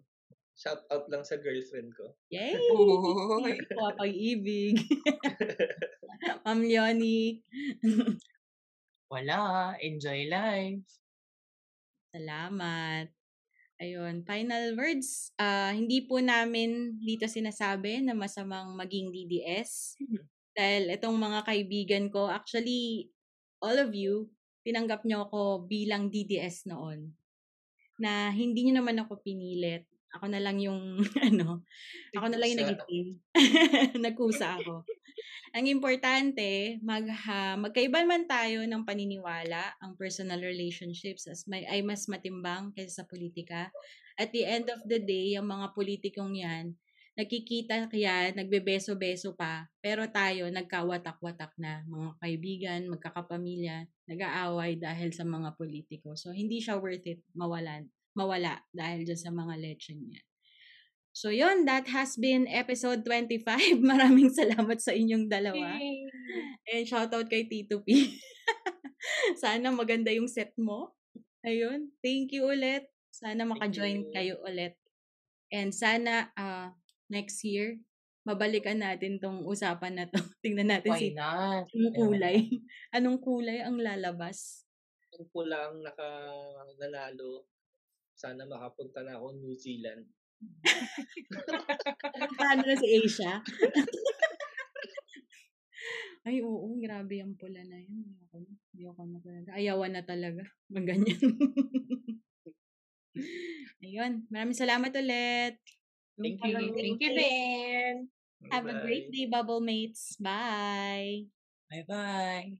shout out lang sa girlfriend ko. Yay! Uy. pag-ibig. (laughs) ma'am Leonie. (laughs) Wala. Enjoy life. Salamat. Ayun, final words. Ah, hindi po namin dito sinasabi na masamang maging DDS. Dahil itong mga kaibigan ko, actually, all of you, tinanggap nyo ako bilang DDS noon. Na hindi nyo naman ako pinilit. Ako na lang yung, (laughs) ano, ako na lang yung nag-itim. (laughs) Nagkusa ako. Ang importante, mag, ha, magkaiba man tayo ng paniniwala, ang personal relationships as may, ay mas matimbang kaysa sa politika. At the end of the day, yung mga politikong yan, nagkikita kaya, nagbebeso-beso pa, pero tayo nagkawatak-watak na, mga kaibigan, magkakapamilya, nag-aaway dahil sa mga politiko. So, hindi siya worth it mawalan, mawala dahil dyan sa mga lechon niya. So, yun, that has been episode 25. (laughs) Maraming salamat sa inyong dalawa. And shoutout kay Tito P. (laughs) Sana maganda yung set mo. Ayun. Thank you ulit. Sana maka-join kayo ulit. And sana ah, next year, mabalikan natin tong usapan na to. (laughs) Tingnan natin Why si not? anong kulay. Anong kulay ang lalabas? Kung pula ang naka, nanalo, sana makapunta na ako New Zealand. Paano na si Asia? (laughs) Ay, oo, grabe yung pula na yun. Ayoko na. Ayoko na talaga. Ayawan na talaga. Mag ganyan. (laughs) Ayun. Maraming salamat ulit. Thank you. Thank you din. Have a great day, Bubble Mates. Bye. Bye-bye.